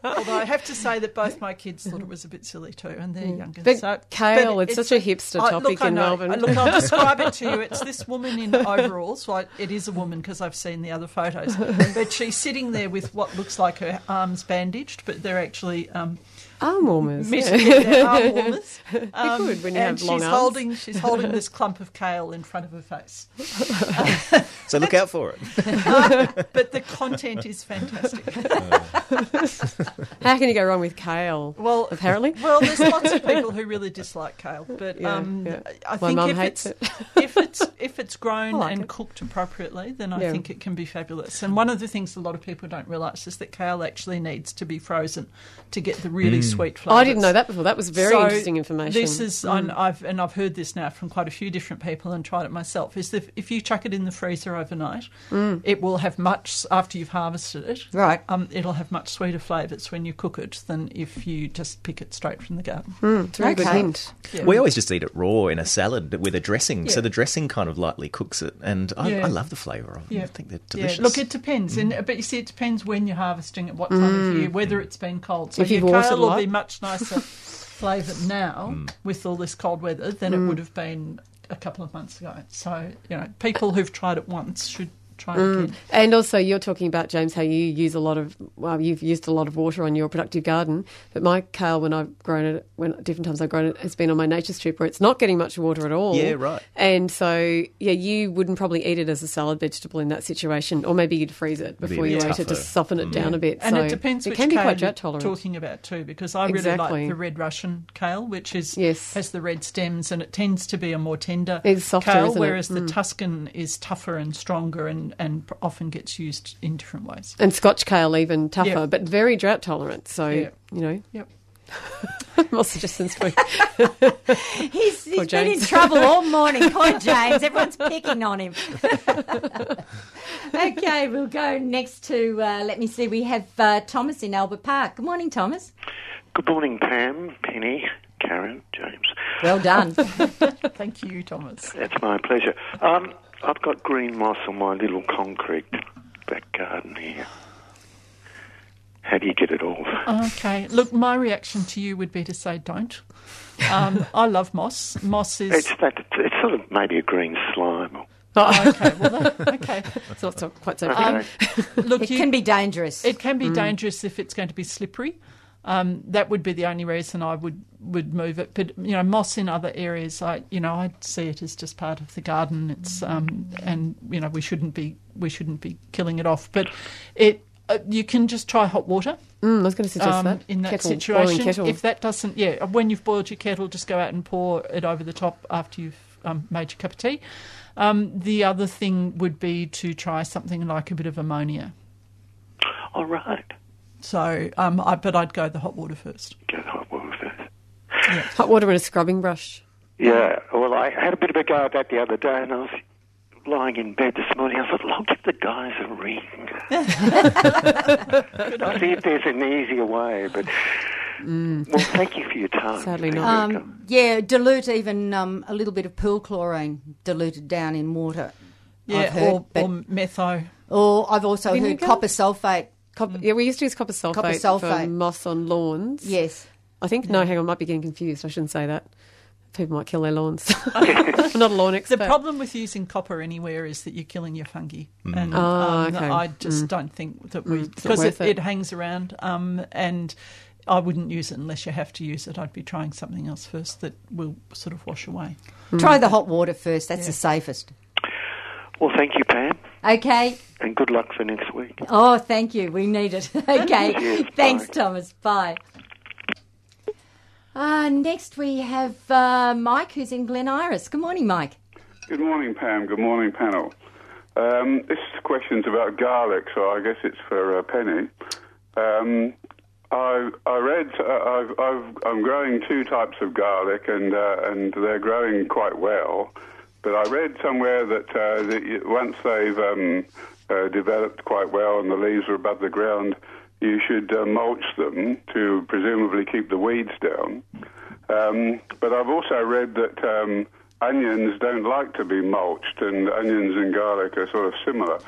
Although I have to say that both my kids thought it was a bit silly too, and they're younger. Mm. But so, kale, but it's such a hipster I- topic look, in. Melbourne. I- Look, I'll describe it to you. (laughs) It's this woman in overalls. Well, it is a woman because I've seen the other photos. But she's sitting there with what looks like her arms bandaged, but they're actually um, Arm warmers. mis- yeah. yeah, arm (laughs) warmers. Um, good when you and have long she's arms. holding she's (laughs) holding this clump of kale in front of her face. (laughs) So look out for it. but the content is fantastic. How can you go wrong with kale? Well, apparently. Well, there's lots of people who really dislike kale, but Yeah, um, yeah. I My think mum if hates it's it. if it's if it's grown like and it. cooked appropriately, then I Yeah. think it can be fabulous. And one of the things a lot of people don't realise is that kale actually needs to be frozen to get the really Mm. Sweet Oh, flavours. I didn't know that before. That was very So interesting information. This is, Mm. and I've and I've heard this now from quite a few different people and tried it myself. Is that if you chuck it in the freezer overnight, Mm. it will have much after you've harvested it. Right. Um, it'll have much sweeter flavours when you cook it than if you just pick it straight from the garden. Mm, it's a very good hint. Yeah. We always just eat it raw in a salad with a dressing, so the dressing kind of lightly cooks it, and I, Yeah. I love the flavour of it. Yeah. I think they're Yeah, delicious. look, it depends, and but you see, it depends when you're harvesting it, what time of year, whether it's been cold. So If you've your watered kale a will lot. Be much nicer flavoured now hmm. with all this cold weather than it hmm. would have been a couple of months ago. So you know, people who've tried it once should try it again. And also, you're talking about James how you use a lot of well, you've used a lot of water on your productive garden. But my kale, when I've grown it, when different times I've grown it, has been on my nature strip where it's not getting much water at all. Yeah, right. And so, yeah, you wouldn't probably eat it as a salad vegetable in that situation, or maybe you'd freeze it before bit you ate it to soften it down a bit. And so it depends It which can be quite you're drought tolerant. talking about too, because I really Exactly. like the red Russian kale, which is Yes. has the red stems and it tends to be a more tender It's softer, kale, isn't it? whereas the Mm. Tuscan is tougher and stronger and, and often gets used in different ways. And Scotch kale even tougher, Yeah. but very drought tolerant. So Yeah. you know, Yep. (laughs) more suggestions for you. (laughs) He's, he's Poor been in trouble all morning. Poor (laughs) James. Everyone's picking on him. okay, we'll go next to, uh, let me see, we have uh, Thomas in Albert Park. Good morning, Thomas. Good morning, Pam, Penny, Karen, James. Well done. (laughs) Thank you, Thomas. That's my pleasure. Um, I've got green moss on my little concrete back garden here. How do you get it off? Okay. Look, my reaction to you would be to say don't. Um, (laughs) I love moss. Moss is It's that. It's sort of maybe a green slime. Oh, okay. Well, that, okay. (laughs) It's not so, quite so. Okay. Um, look, it you- can be dangerous. It can be dangerous if it's going to be slippery. Um, that would be the only reason I would, would move it. But you know, moss in other areas, I you know, I see it as just part of the garden. It's um, and you know, we shouldn't be we shouldn't be killing it off. But it uh, you can just try hot water Mm, I was going to suggest um, that in that kettle, situation. If that doesn't, yeah, when you've boiled your kettle, just go out and pour it over the top after you've um, made your cup of tea. Um, the other thing would be to try something like a bit of ammonia. All right. So, um, I, but I'd go the hot water first. Go the hot water first. hot water and a scrubbing brush. Yeah. Well, I had a bit of a go at that the other day, and I was lying in bed this morning. I thought, well, I'll give the guys a ring. (laughs) I'll see if there's an easier way. But well, thank you for your time. Sadly not. Um, yeah, dilute even um, a little bit of pool chlorine diluted down in water. Yeah, I've heard, or, but- or metho. or I've also heard copper sulfate. Copper, Yeah, we used to use copper sulfate, Copper for sulfate. moss on lawns. Yes. I think, no, hang on, I might be getting confused. I shouldn't say that. People might kill their lawns. (laughs) (laughs) I'm not a lawn expert. The problem with using copper anywhere is that you're killing your fungi, and Oh, um, okay. I just Mm. don't think that we Mm, it's not because worth it, it. it hangs around, um, and I wouldn't use it unless you have to use it. I'd be trying something else first that will sort of wash away. Try the hot water first. That's Yeah. the safest. Well, thank you, Pam, Okay. and good luck for next week. Oh, thank you. We need it. (laughs) okay. Cheers, Thanks, bye. Thomas. Bye. Uh, next, we have uh, Mike, who's in Glen Iris. Good morning, Mike. Good morning, Pam. Good morning, panel. Um, this question's about garlic, so I guess it's for uh, Penny. Um, I, I read uh, I've, I've, I'm growing two types of garlic, and uh, and they're growing quite well. But I read somewhere that, uh, that once they've um, uh, developed quite well and the leaves are above the ground, you should uh, mulch them to presumably keep the weeds down. Um, but I've also read that um, onions don't like to be mulched, and onions and garlic are sort of similar.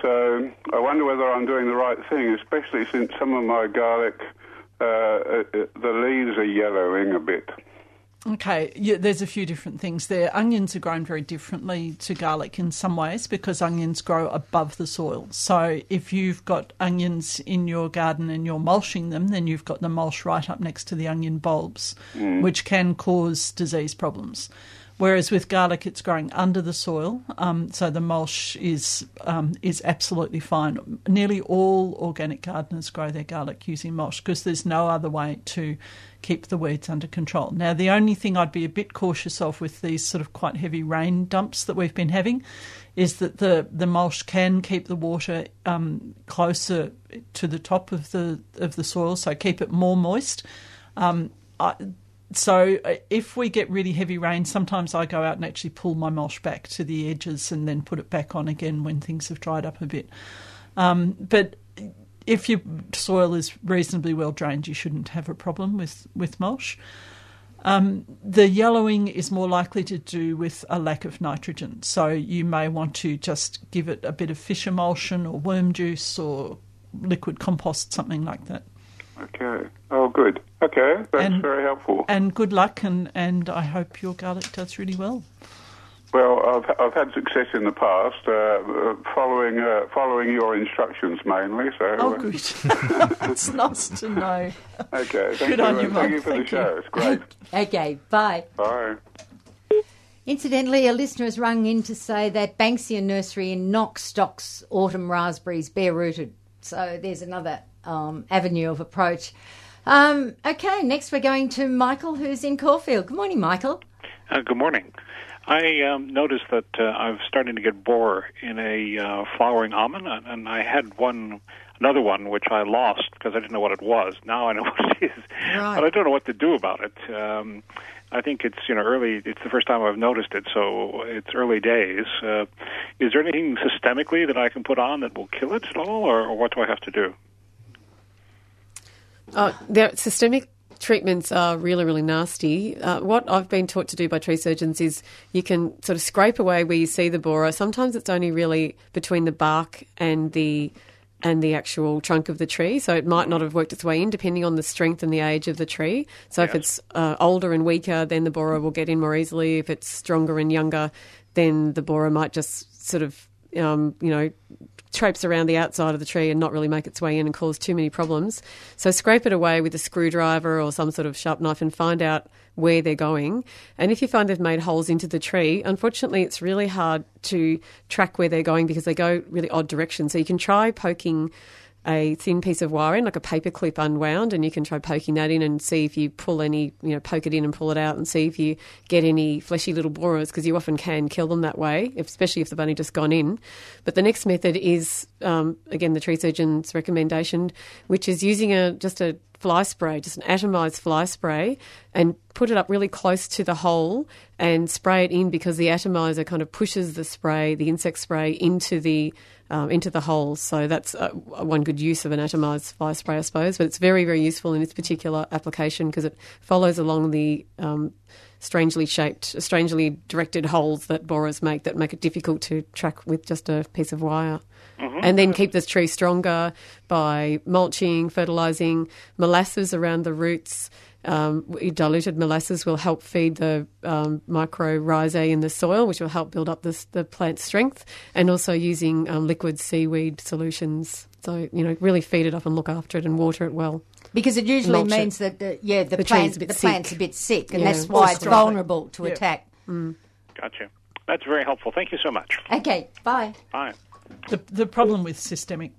So I wonder whether I'm doing the right thing, especially since some of my garlic, uh, uh, the leaves are yellowing a bit. Okay, yeah, there's a few different things there. Onions are grown very differently to garlic in some ways because onions grow above the soil. So if you've got onions in your garden and you're mulching them, then you've got the mulch right up next to the onion bulbs, which can cause disease problems. Whereas with garlic, it's growing under the soil, um, so the mulch is um, is absolutely fine. Nearly all organic gardeners grow their garlic using mulch because there's no other way to keep the weeds under control. Now, the only thing I'd be a bit cautious of with these sort of quite heavy rain dumps that we've been having is that the, the mulch can keep the water um, closer to the top of the of the soil, so keep it more moist. Um, I, so uh, if we get really heavy rain, sometimes I go out and actually pull my mulch back to the edges and then put it back on again when things have dried up a bit. Um, but if your soil is reasonably well drained, you shouldn't have a problem with, with mulch. Um, the yellowing is more likely to do with a lack of nitrogen. So you may want to just give it a bit of fish emulsion or worm juice or liquid compost, something like that. Okay. Oh, good. Okay, that's And- very helpful. And good luck, and, and I hope your garlic does really well. Well, I've I've had success in the past, uh, uh, following uh, following your instructions mainly. So. Oh, uh, good. (laughs) It's nice to know. Okay. Thank Good you. on you, Thank you for Thank the show. It's great. (laughs) Okay, bye. Bye. Incidentally, a listener has rung in to say that Banksia Nursery in Knox stocks autumn raspberries bare rooted. So there's another um, avenue of approach. Um, okay, next we're going to Michael, who's in Caulfield. Good morning, Michael. Uh, good morning. I um, noticed that uh, I'm starting to get borer in a uh, flowering almond, and- I had one, another one, which I lost because I didn't know what it was. Now I know (laughs) what it is, Right. but I don't know what to do about it. Um, I think it's you know early. It's the first time I've noticed it, so it's early days. Uh, is there anything systemically that I can put on that will kill it at all, or, or what do I have to do? Uh, their systemic treatments are really, really nasty. Uh, what I've been taught to do by tree surgeons is you can sort of scrape away where you see the borer. Sometimes it's only really between the bark and the and the actual trunk of the tree, so it might not have worked its way in, depending on the strength and the age of the tree. So if it's uh, older and weaker, then the borer will get in more easily. If it's stronger and younger, then the borer might just sort of um, you know traipse around the outside of the tree and not really make its way in and cause too many problems. So scrape it away with a screwdriver or some sort of sharp knife and find out where they're going. And if you find they've made holes into the tree, unfortunately, it's really hard to track where they're going because they go really odd directions. So you can try poking a thin piece of wire in, like a paper clip unwound, and you can try poking that in and see if you pull any, you know, poke it in and pull it out and see if you get any fleshy little borers because you often can kill them that way, especially if they've only just gone in. But the next method is, um, again, the tree surgeon's recommendation, which is using a just a fly spray, just an atomized fly spray, and put it up really close to the hole and spray it in because the atomizer kind of pushes the spray, the insect spray, into the um, into the holes. So that's uh, one good use of an atomized fly spray, I suppose. But it's very, very useful in this particular application because it follows along the um, strangely shaped, strangely directed holes that borers make that make it difficult to track with just a piece of wire. And then keep this tree stronger by mulching, fertilising, molasses around the roots. Um, diluted molasses will help feed the um, mycorrhizae in the soil, which will help build up this, the plant strength, and also using um, liquid seaweed solutions. So you know, really feed it up and look after it and water it well. Because it usually Mulch it. means that the, yeah the, The plant tree's a the plant's a bit sick, and Yeah. that's why it's vulnerable to Yeah. attack. Gotcha. That's very helpful. Thank you so much. Okay, bye. Bye. The the problem with systemic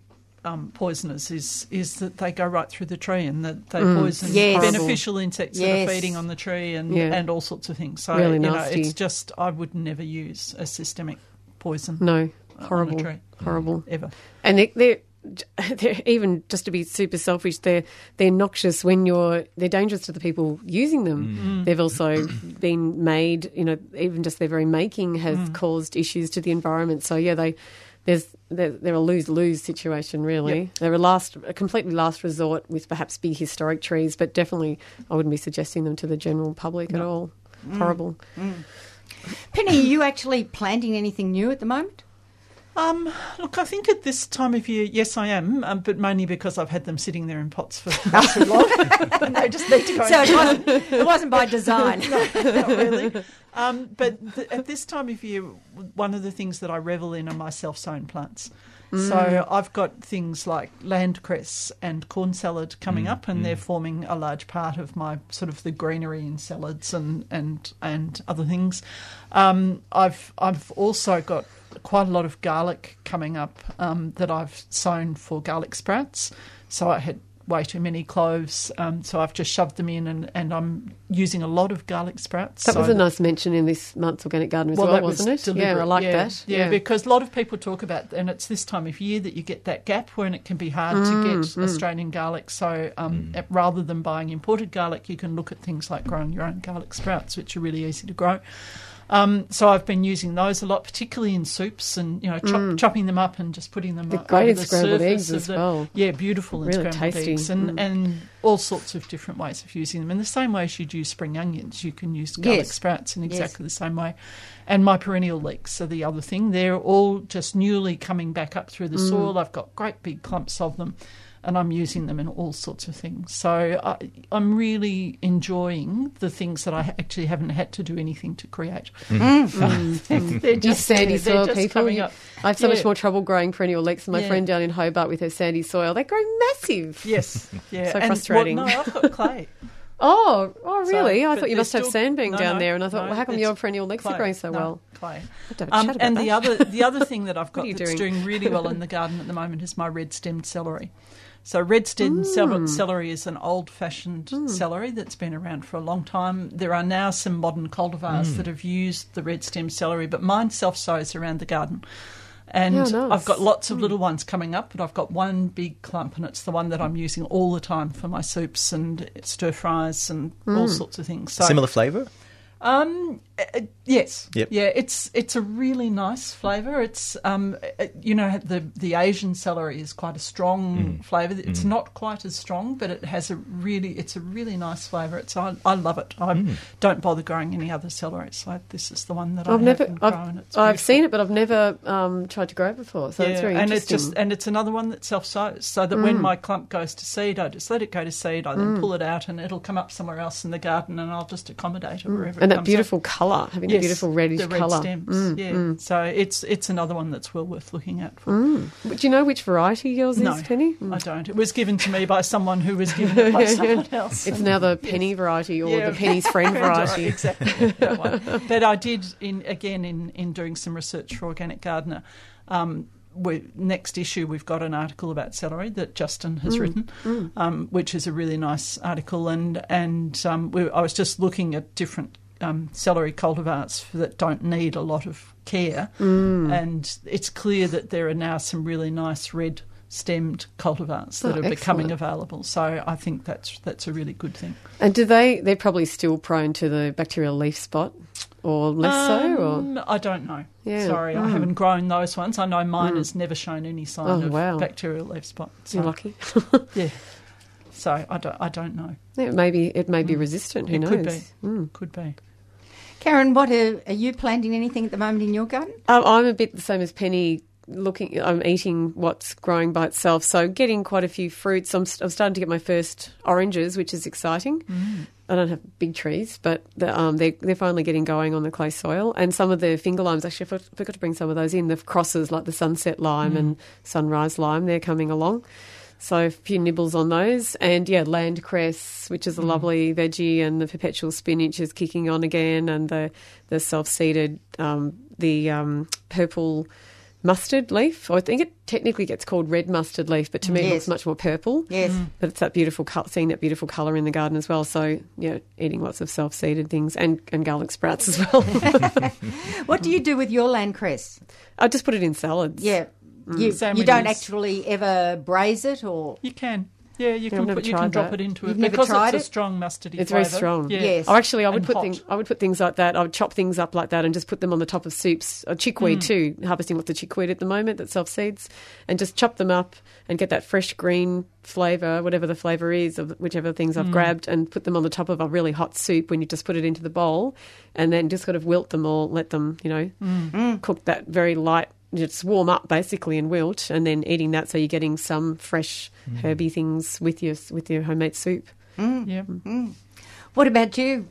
um, poisoners is is that they go right through the tree and that they Mm. poison Yes. beneficial insects that are feeding on the tree and, Yeah. and all sorts of things. So Really you know, it's just I would never use a systemic poison. No, on a horrible, tree. horrible. ever. And they, they're, (laughs) they're even just to be super selfish. They're they're noxious when you're. They're dangerous to the people using them. They've also (coughs) been made. You know, even just their very making has caused issues to the environment. So yeah, they. There's they're, they're a lose lose situation really. They're a last a completely last resort with perhaps big historic trees, but definitely I wouldn't be suggesting them to the general public at all. Mm. Horrible. Mm. Penny, are you actually planting anything new at the moment? Um, look, I think at this time of year, yes, I am, um, but mainly because I've had them sitting there in pots for far too long, and they just need to go. So it wasn't, it wasn't by design. (laughs) Not really. Um, but th- at this time of year, one of the things that I revel in are my self-sown plants. So I've got things like landcress and corn salad coming Mm, up, and mm. they're forming a large part of my sort of the greenery in salads and and and other things. Um, I've I've also got quite a lot of garlic coming up um, that I've sown for garlic sprouts. So I had way too many cloves, um, so I've just shoved them in, and, and I'm using a lot of garlic sprouts. That so was a nice mention in this month's organic garden as well, that wasn't was it? Yeah, I deliberate. like yeah, that. Yeah, because a lot of people talk about, and it's this time of year that you get that gap when it can be hard Mm, to get mm. Australian garlic. So um, eh, rather than buying imported garlic, you can look at things like growing your own garlic sprouts, which are really easy to grow. Um, so I've been using those a lot, particularly in soups, and you know, chop, Mm. chopping them up and just putting them They're great the scrambled surface eggs as the- well. Yeah, beautiful Really scrambled tasty. eggs, and Mm. and all sorts of different ways of using them. In the same way as you'd use spring onions, you can use garlic Yes. sprouts in Yes. exactly the same way. And my perennial leeks are the other thing. They're all just newly coming back up through the Mm. soil. I've got great big clumps of them, and I'm using them in all sorts of things. So I, I'm really enjoying the things that I actually haven't had to do anything to create. Mm. (laughs) They're just sandy there. They're soil just people. coming up. I have so Yeah. much more trouble growing perennial leeks than my Yeah. friend down in Hobart with her sandy soil. They grow massive. Yes, (laughs) yeah, So And, frustrating. Well, no, I've got clay. (laughs) Oh, oh, So, really? I thought you they're must have still- sand being no, down no, there, and I thought, no, well, how come your perennial leeks clay. are growing so No, well? Clay. Have to have Um, chat about and that. the other the other thing that I've got are that's doing? doing really well in the garden at the moment is my red stemmed celery. So red stemmed cel- Mm. celery is an old fashioned celery that's been around for a long time. There are now some modern cultivars Mm. that have used the red stemmed celery, but mine self sows around the garden. And Yeah, nice. I've got lots of Mm. little ones coming up, but I've got one big clump, and it's the one that I'm using all the time for my soups and stir fries and all Mm. sorts of things. So Similar flavour? Um, uh, yes. Yep. Yeah, it's it's a really nice flavour. It's um, uh, you know, the the Asian celery is quite a strong Mm. flavour. It's Mm. not quite as strong, but it has a really it's a really nice flavour. It's I, I love it. I Mm. don't bother growing any other celery. So this is the one that I I've have never, and I've, grow, and it's I've seen it, but I've never um, tried to grow it before. So it's very and it's just and it's another one that self sows. So that when Mm. my clump goes to seed, I just let it go to seed. I then Mm. pull it out, and it'll come up somewhere else in the garden, and I'll just accommodate it wherever. it and that up. beautiful colour, having Yes, the beautiful reddish the red colour. stems. Mm, yeah, mm. so it's it's another one that's well worth looking at. For. Mm. Do you know which variety yours No, is, Penny? Mm. I don't. It was given to me by someone who was given it by (laughs) someone else. It's now the yes. penny variety or Yeah. the penny's friend (laughs) variety. exactly. (laughs) that one. But I did in again in in doing some research for Organic Gardener. Um, we, next issue, we've got an article about celery that Justin has Mm, written, mm. um, which is a really nice article. And and um, we, I was just looking at different um, celery cultivars that don't need a lot of care, Mm. and it's clear that there are now some really nice red stemmed cultivars that Oh, are becoming available. So I think that's that's a really good thing. And do they? They're probably still prone to the bacterial leaf spot, or less so, or Um, I don't know. Yeah. Sorry, I Mm. haven't grown those ones. I know mine Mm. has never shown any sign Oh, of wow. bacterial leaf spot. So, You're lucky. (laughs) yeah. So I don't. I don't know. Yeah, maybe it may be Mm. resistant. Who it knows? could be. Mm. Could be. Karen, what are, are you planting anything at the moment in your garden? Um, I'm a bit the same as Penny. Looking, I'm eating what's growing by itself. So getting quite a few fruits. I'm, I'm starting to get my first oranges, which is exciting. Mm. I don't have big trees, but the, um, they're, they're finally getting going on the clay soil. And some of the finger limes, actually, I forgot to bring some of those in. The crosses, like the sunset lime Mm. and sunrise lime, they're coming along. So a few nibbles on those. And yeah, land cress, which is a Mm. lovely veggie, and the perpetual spinach is kicking on again, and the, the self seeded, um, the um, purple mustard leaf. I think it technically gets called red mustard leaf, but to me it looks much more purple. Yes. Mm. But it's that beautiful, col- seeing that beautiful colour in the garden as well. So yeah, eating lots of self seeded things and, and garlic sprouts as well. (laughs) (laughs) What do you do with your land cress? I just put it in salads. Yeah. You, you don't actually ever braise it or. You can. Yeah, you Yeah, can put, you can tried drop that. it into You've it because tried it's it? a strong mustardy. It's very strong. Yeah. Yes. Oh, actually, I would And put hot. things. I would put things like that. I would chop things up like that and just put them on the top of soups. Uh, chickweed Mm. too. Harvesting lots of chickweed at the moment that self seeds, and just chop them up and get that fresh green flavour, whatever the flavour is of whichever things I've Mm. grabbed, and put them on the top of a really hot soup when you just put it into the bowl, and then just sort of wilt them or let them, you know, Mm. cook that very light. Just warm up basically and wilt, and then eating that, so you're getting some fresh herby things with your with your homemade soup. Mm. Yeah. Mm. What about you?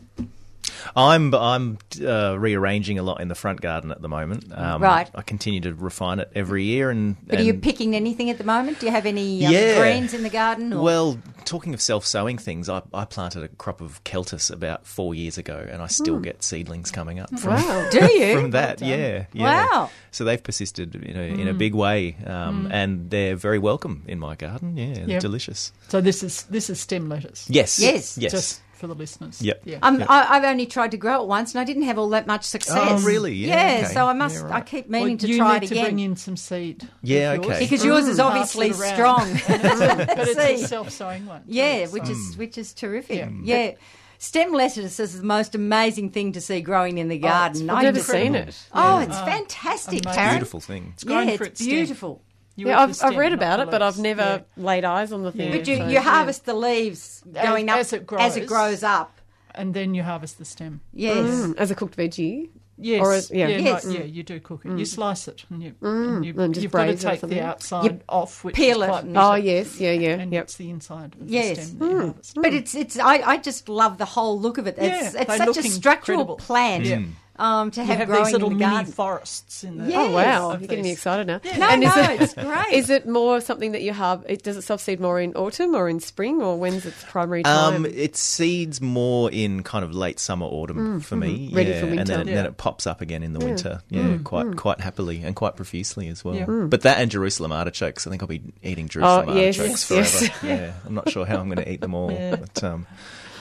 I'm I'm uh, rearranging a lot in the front garden at the moment. Um, Right. I continue to refine it every year, and, But are you picking anything at the moment? Do you have any um, Yeah. greens in the garden? Or? Well, talking of self sowing things, I, I planted a crop of celtuce about four years ago, and I still Hmm. get seedlings coming up. From, Wow. (laughs) Do you? From that, Well yeah, yeah. Wow. So they've persisted in a, in a Mm. big way, um, Mm. and they're very welcome in my garden. Yeah, they're Yep. delicious. So this is this is stem lettuce. Yes. Yes. Yes. Just for the listeners. Yep. Yeah. Um, Yep. I, I've only tried to grow it once, and I didn't have all that much success. Oh, really? Yeah, okay. so I must. Yeah, I keep meaning Well, to you try need it to bring in some seed. Yeah, yours. okay. because yours is Mm. obviously it strong. (laughs) but it's a (laughs) self-sowing one. too, Yeah, so- which is which is terrific. Yeah. Yeah. Stem lettuce is the most amazing thing to see growing in the garden. I've never seen it. Oh, Yeah. it's Oh, fantastic, amazing. Karen. Beautiful thing. It's grown yeah, for it's its stem. beautiful. You Yeah, I've, I've read about it, but I've leaves. never laid eyes on the thing. But you, so, you yeah. harvest the leaves going As- up as it as it grows. grows up. and then you harvest the stem. Yes. Mm, as a cooked veggie. Yes, Or as- yeah. yeah, Yes. no, yeah, you do cook it. You Mm. slice it, and you, mm. and you, and you've got to braise it or take the outside You off, which peel is it. quite Oh yes, yeah, yeah, and yep. it's the inside of Yes. the stem that you harvest. But it's it's I, I just love the whole look of it. It's Yeah, it's such a structural incredible. plant Yeah. Um, to You have, have growing these little in the mini garden. forests in the. Yes. Oh wow, you're getting me excited now. No, And is no, it- it's great. Is it more something that you have? It, does it self seed more in autumn or in spring, or when's its primary time? Um, it seeds more in kind of late summer, autumn Mm, for me. mhm. Ready yeah, for and then it, Yeah. then it pops up again in the Yeah. winter. Yeah, Mm, quite mm. quite happily and quite profusely as well. Yeah. Mm. But that and Jerusalem artichokes, I think I'll be eating Jerusalem Oh, yes, artichokes yes, forever. yes. Yeah, I'm not sure how I'm going to eat them all. (laughs) Yeah. But um,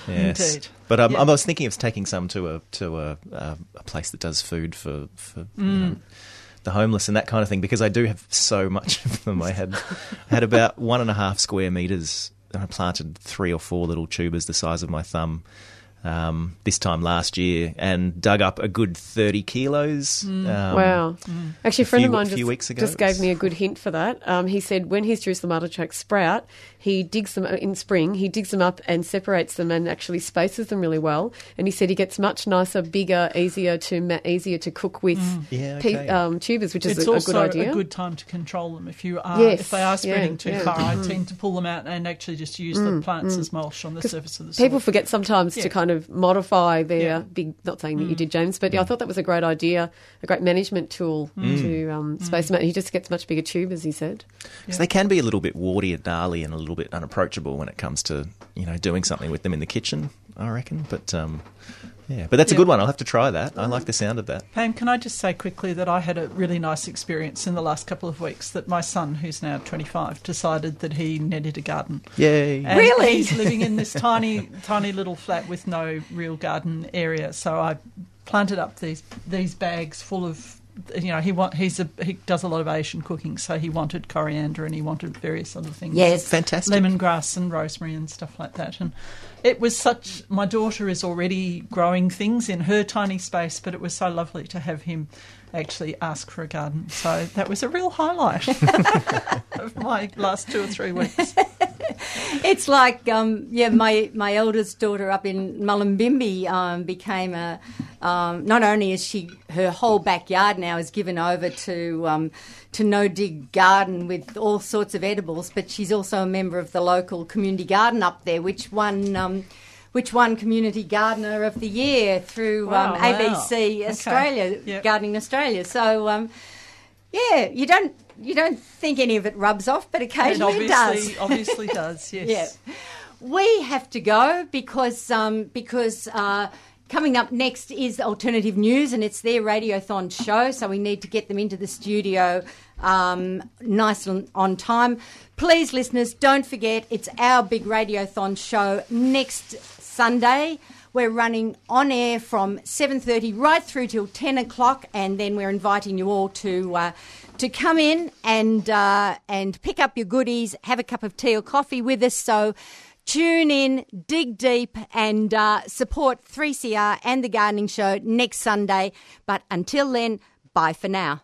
yes. Indeed. But um, Yeah. I was thinking of taking some to a to a, a, a place that does food for for you Mm. know, the homeless and that kind of thing because I do have so much (laughs) of them. I had had about one and a half square meters, and I planted three or four little tubers the size of my thumb. Um, this time last year, and dug up a good thirty kilos. Um, wow. Actually, a friend few- of mine few just, weeks ago. just gave me a good hint for that. Um, he said when his Jerusalem artichokes sprout, he digs them in spring, he digs them up and separates them and actually spaces them really well. And he said he gets much nicer, bigger, easier to ma- easier to cook with Yeah, pe- okay. um, tubers, which is It's a, a also good idea. a good time to control them if you are Yes, if they are spreading yeah, too yeah. far. I Mm. tend to pull them out and actually just use the plants as mulch on the surface of the soil. People forget sometimes Yeah. to kind of modify their Yeah. big. Not saying that you did, James, but yeah, I thought that was a great idea, a great management tool to um, space them out. He just gets much bigger tube, as He said. So they can be a little bit warty and gnarly and a little bit unapproachable when it comes to you know doing something with them in the kitchen. I reckon, but um, yeah, but that's a good one. I'll have to try that. I like the sound of that. Pam, can I just say quickly that I had a really nice experience in the last couple of weeks that my son, who's now 25, decided that he needed a garden. Yay! And Really? He's living in this tiny, (laughs) tiny little flat with no real garden area. So I planted up these these bags full of. You know, he want he's a he does a lot of Asian cooking, so he wanted coriander and he wanted various other things. Yes. Fantastic. lemongrass and rosemary and stuff like that. And it was such. My daughter is already growing things in her tiny space, but it was so lovely to have him actually ask for a garden. So that was a real highlight (laughs) of my last two or three weeks. It's like, um, yeah, my, my eldest daughter up in Mullumbimby um, became a. Um, not only is she her whole backyard now is given over to um, to no dig garden with all sorts of edibles, but she's also a member of the local community garden up there, which won. Um, which won Community Gardener of the Year through Wow, um, wow. ABC Okay. Australia, Yep. Gardening Australia. So, um, yeah, you don't you don't think any of it rubs off, but occasionally it does. obviously (laughs) does. Yes. Yeah. We have to go because um, because uh, coming up next is Alternative News and it's their radiothon show, so we need to get them into the studio um, nice and on time. Please, listeners, don't forget it's our big radiothon show next Sunday. We're running on air from 7:30 right through till 10 o'clock, and then we're inviting you all to uh, to come in and uh, and pick up your goodies, have a cup of tea or coffee with us. So tune in, dig deep, and uh, support 3CR and the Gardening Show next Sunday. But until then, bye for now.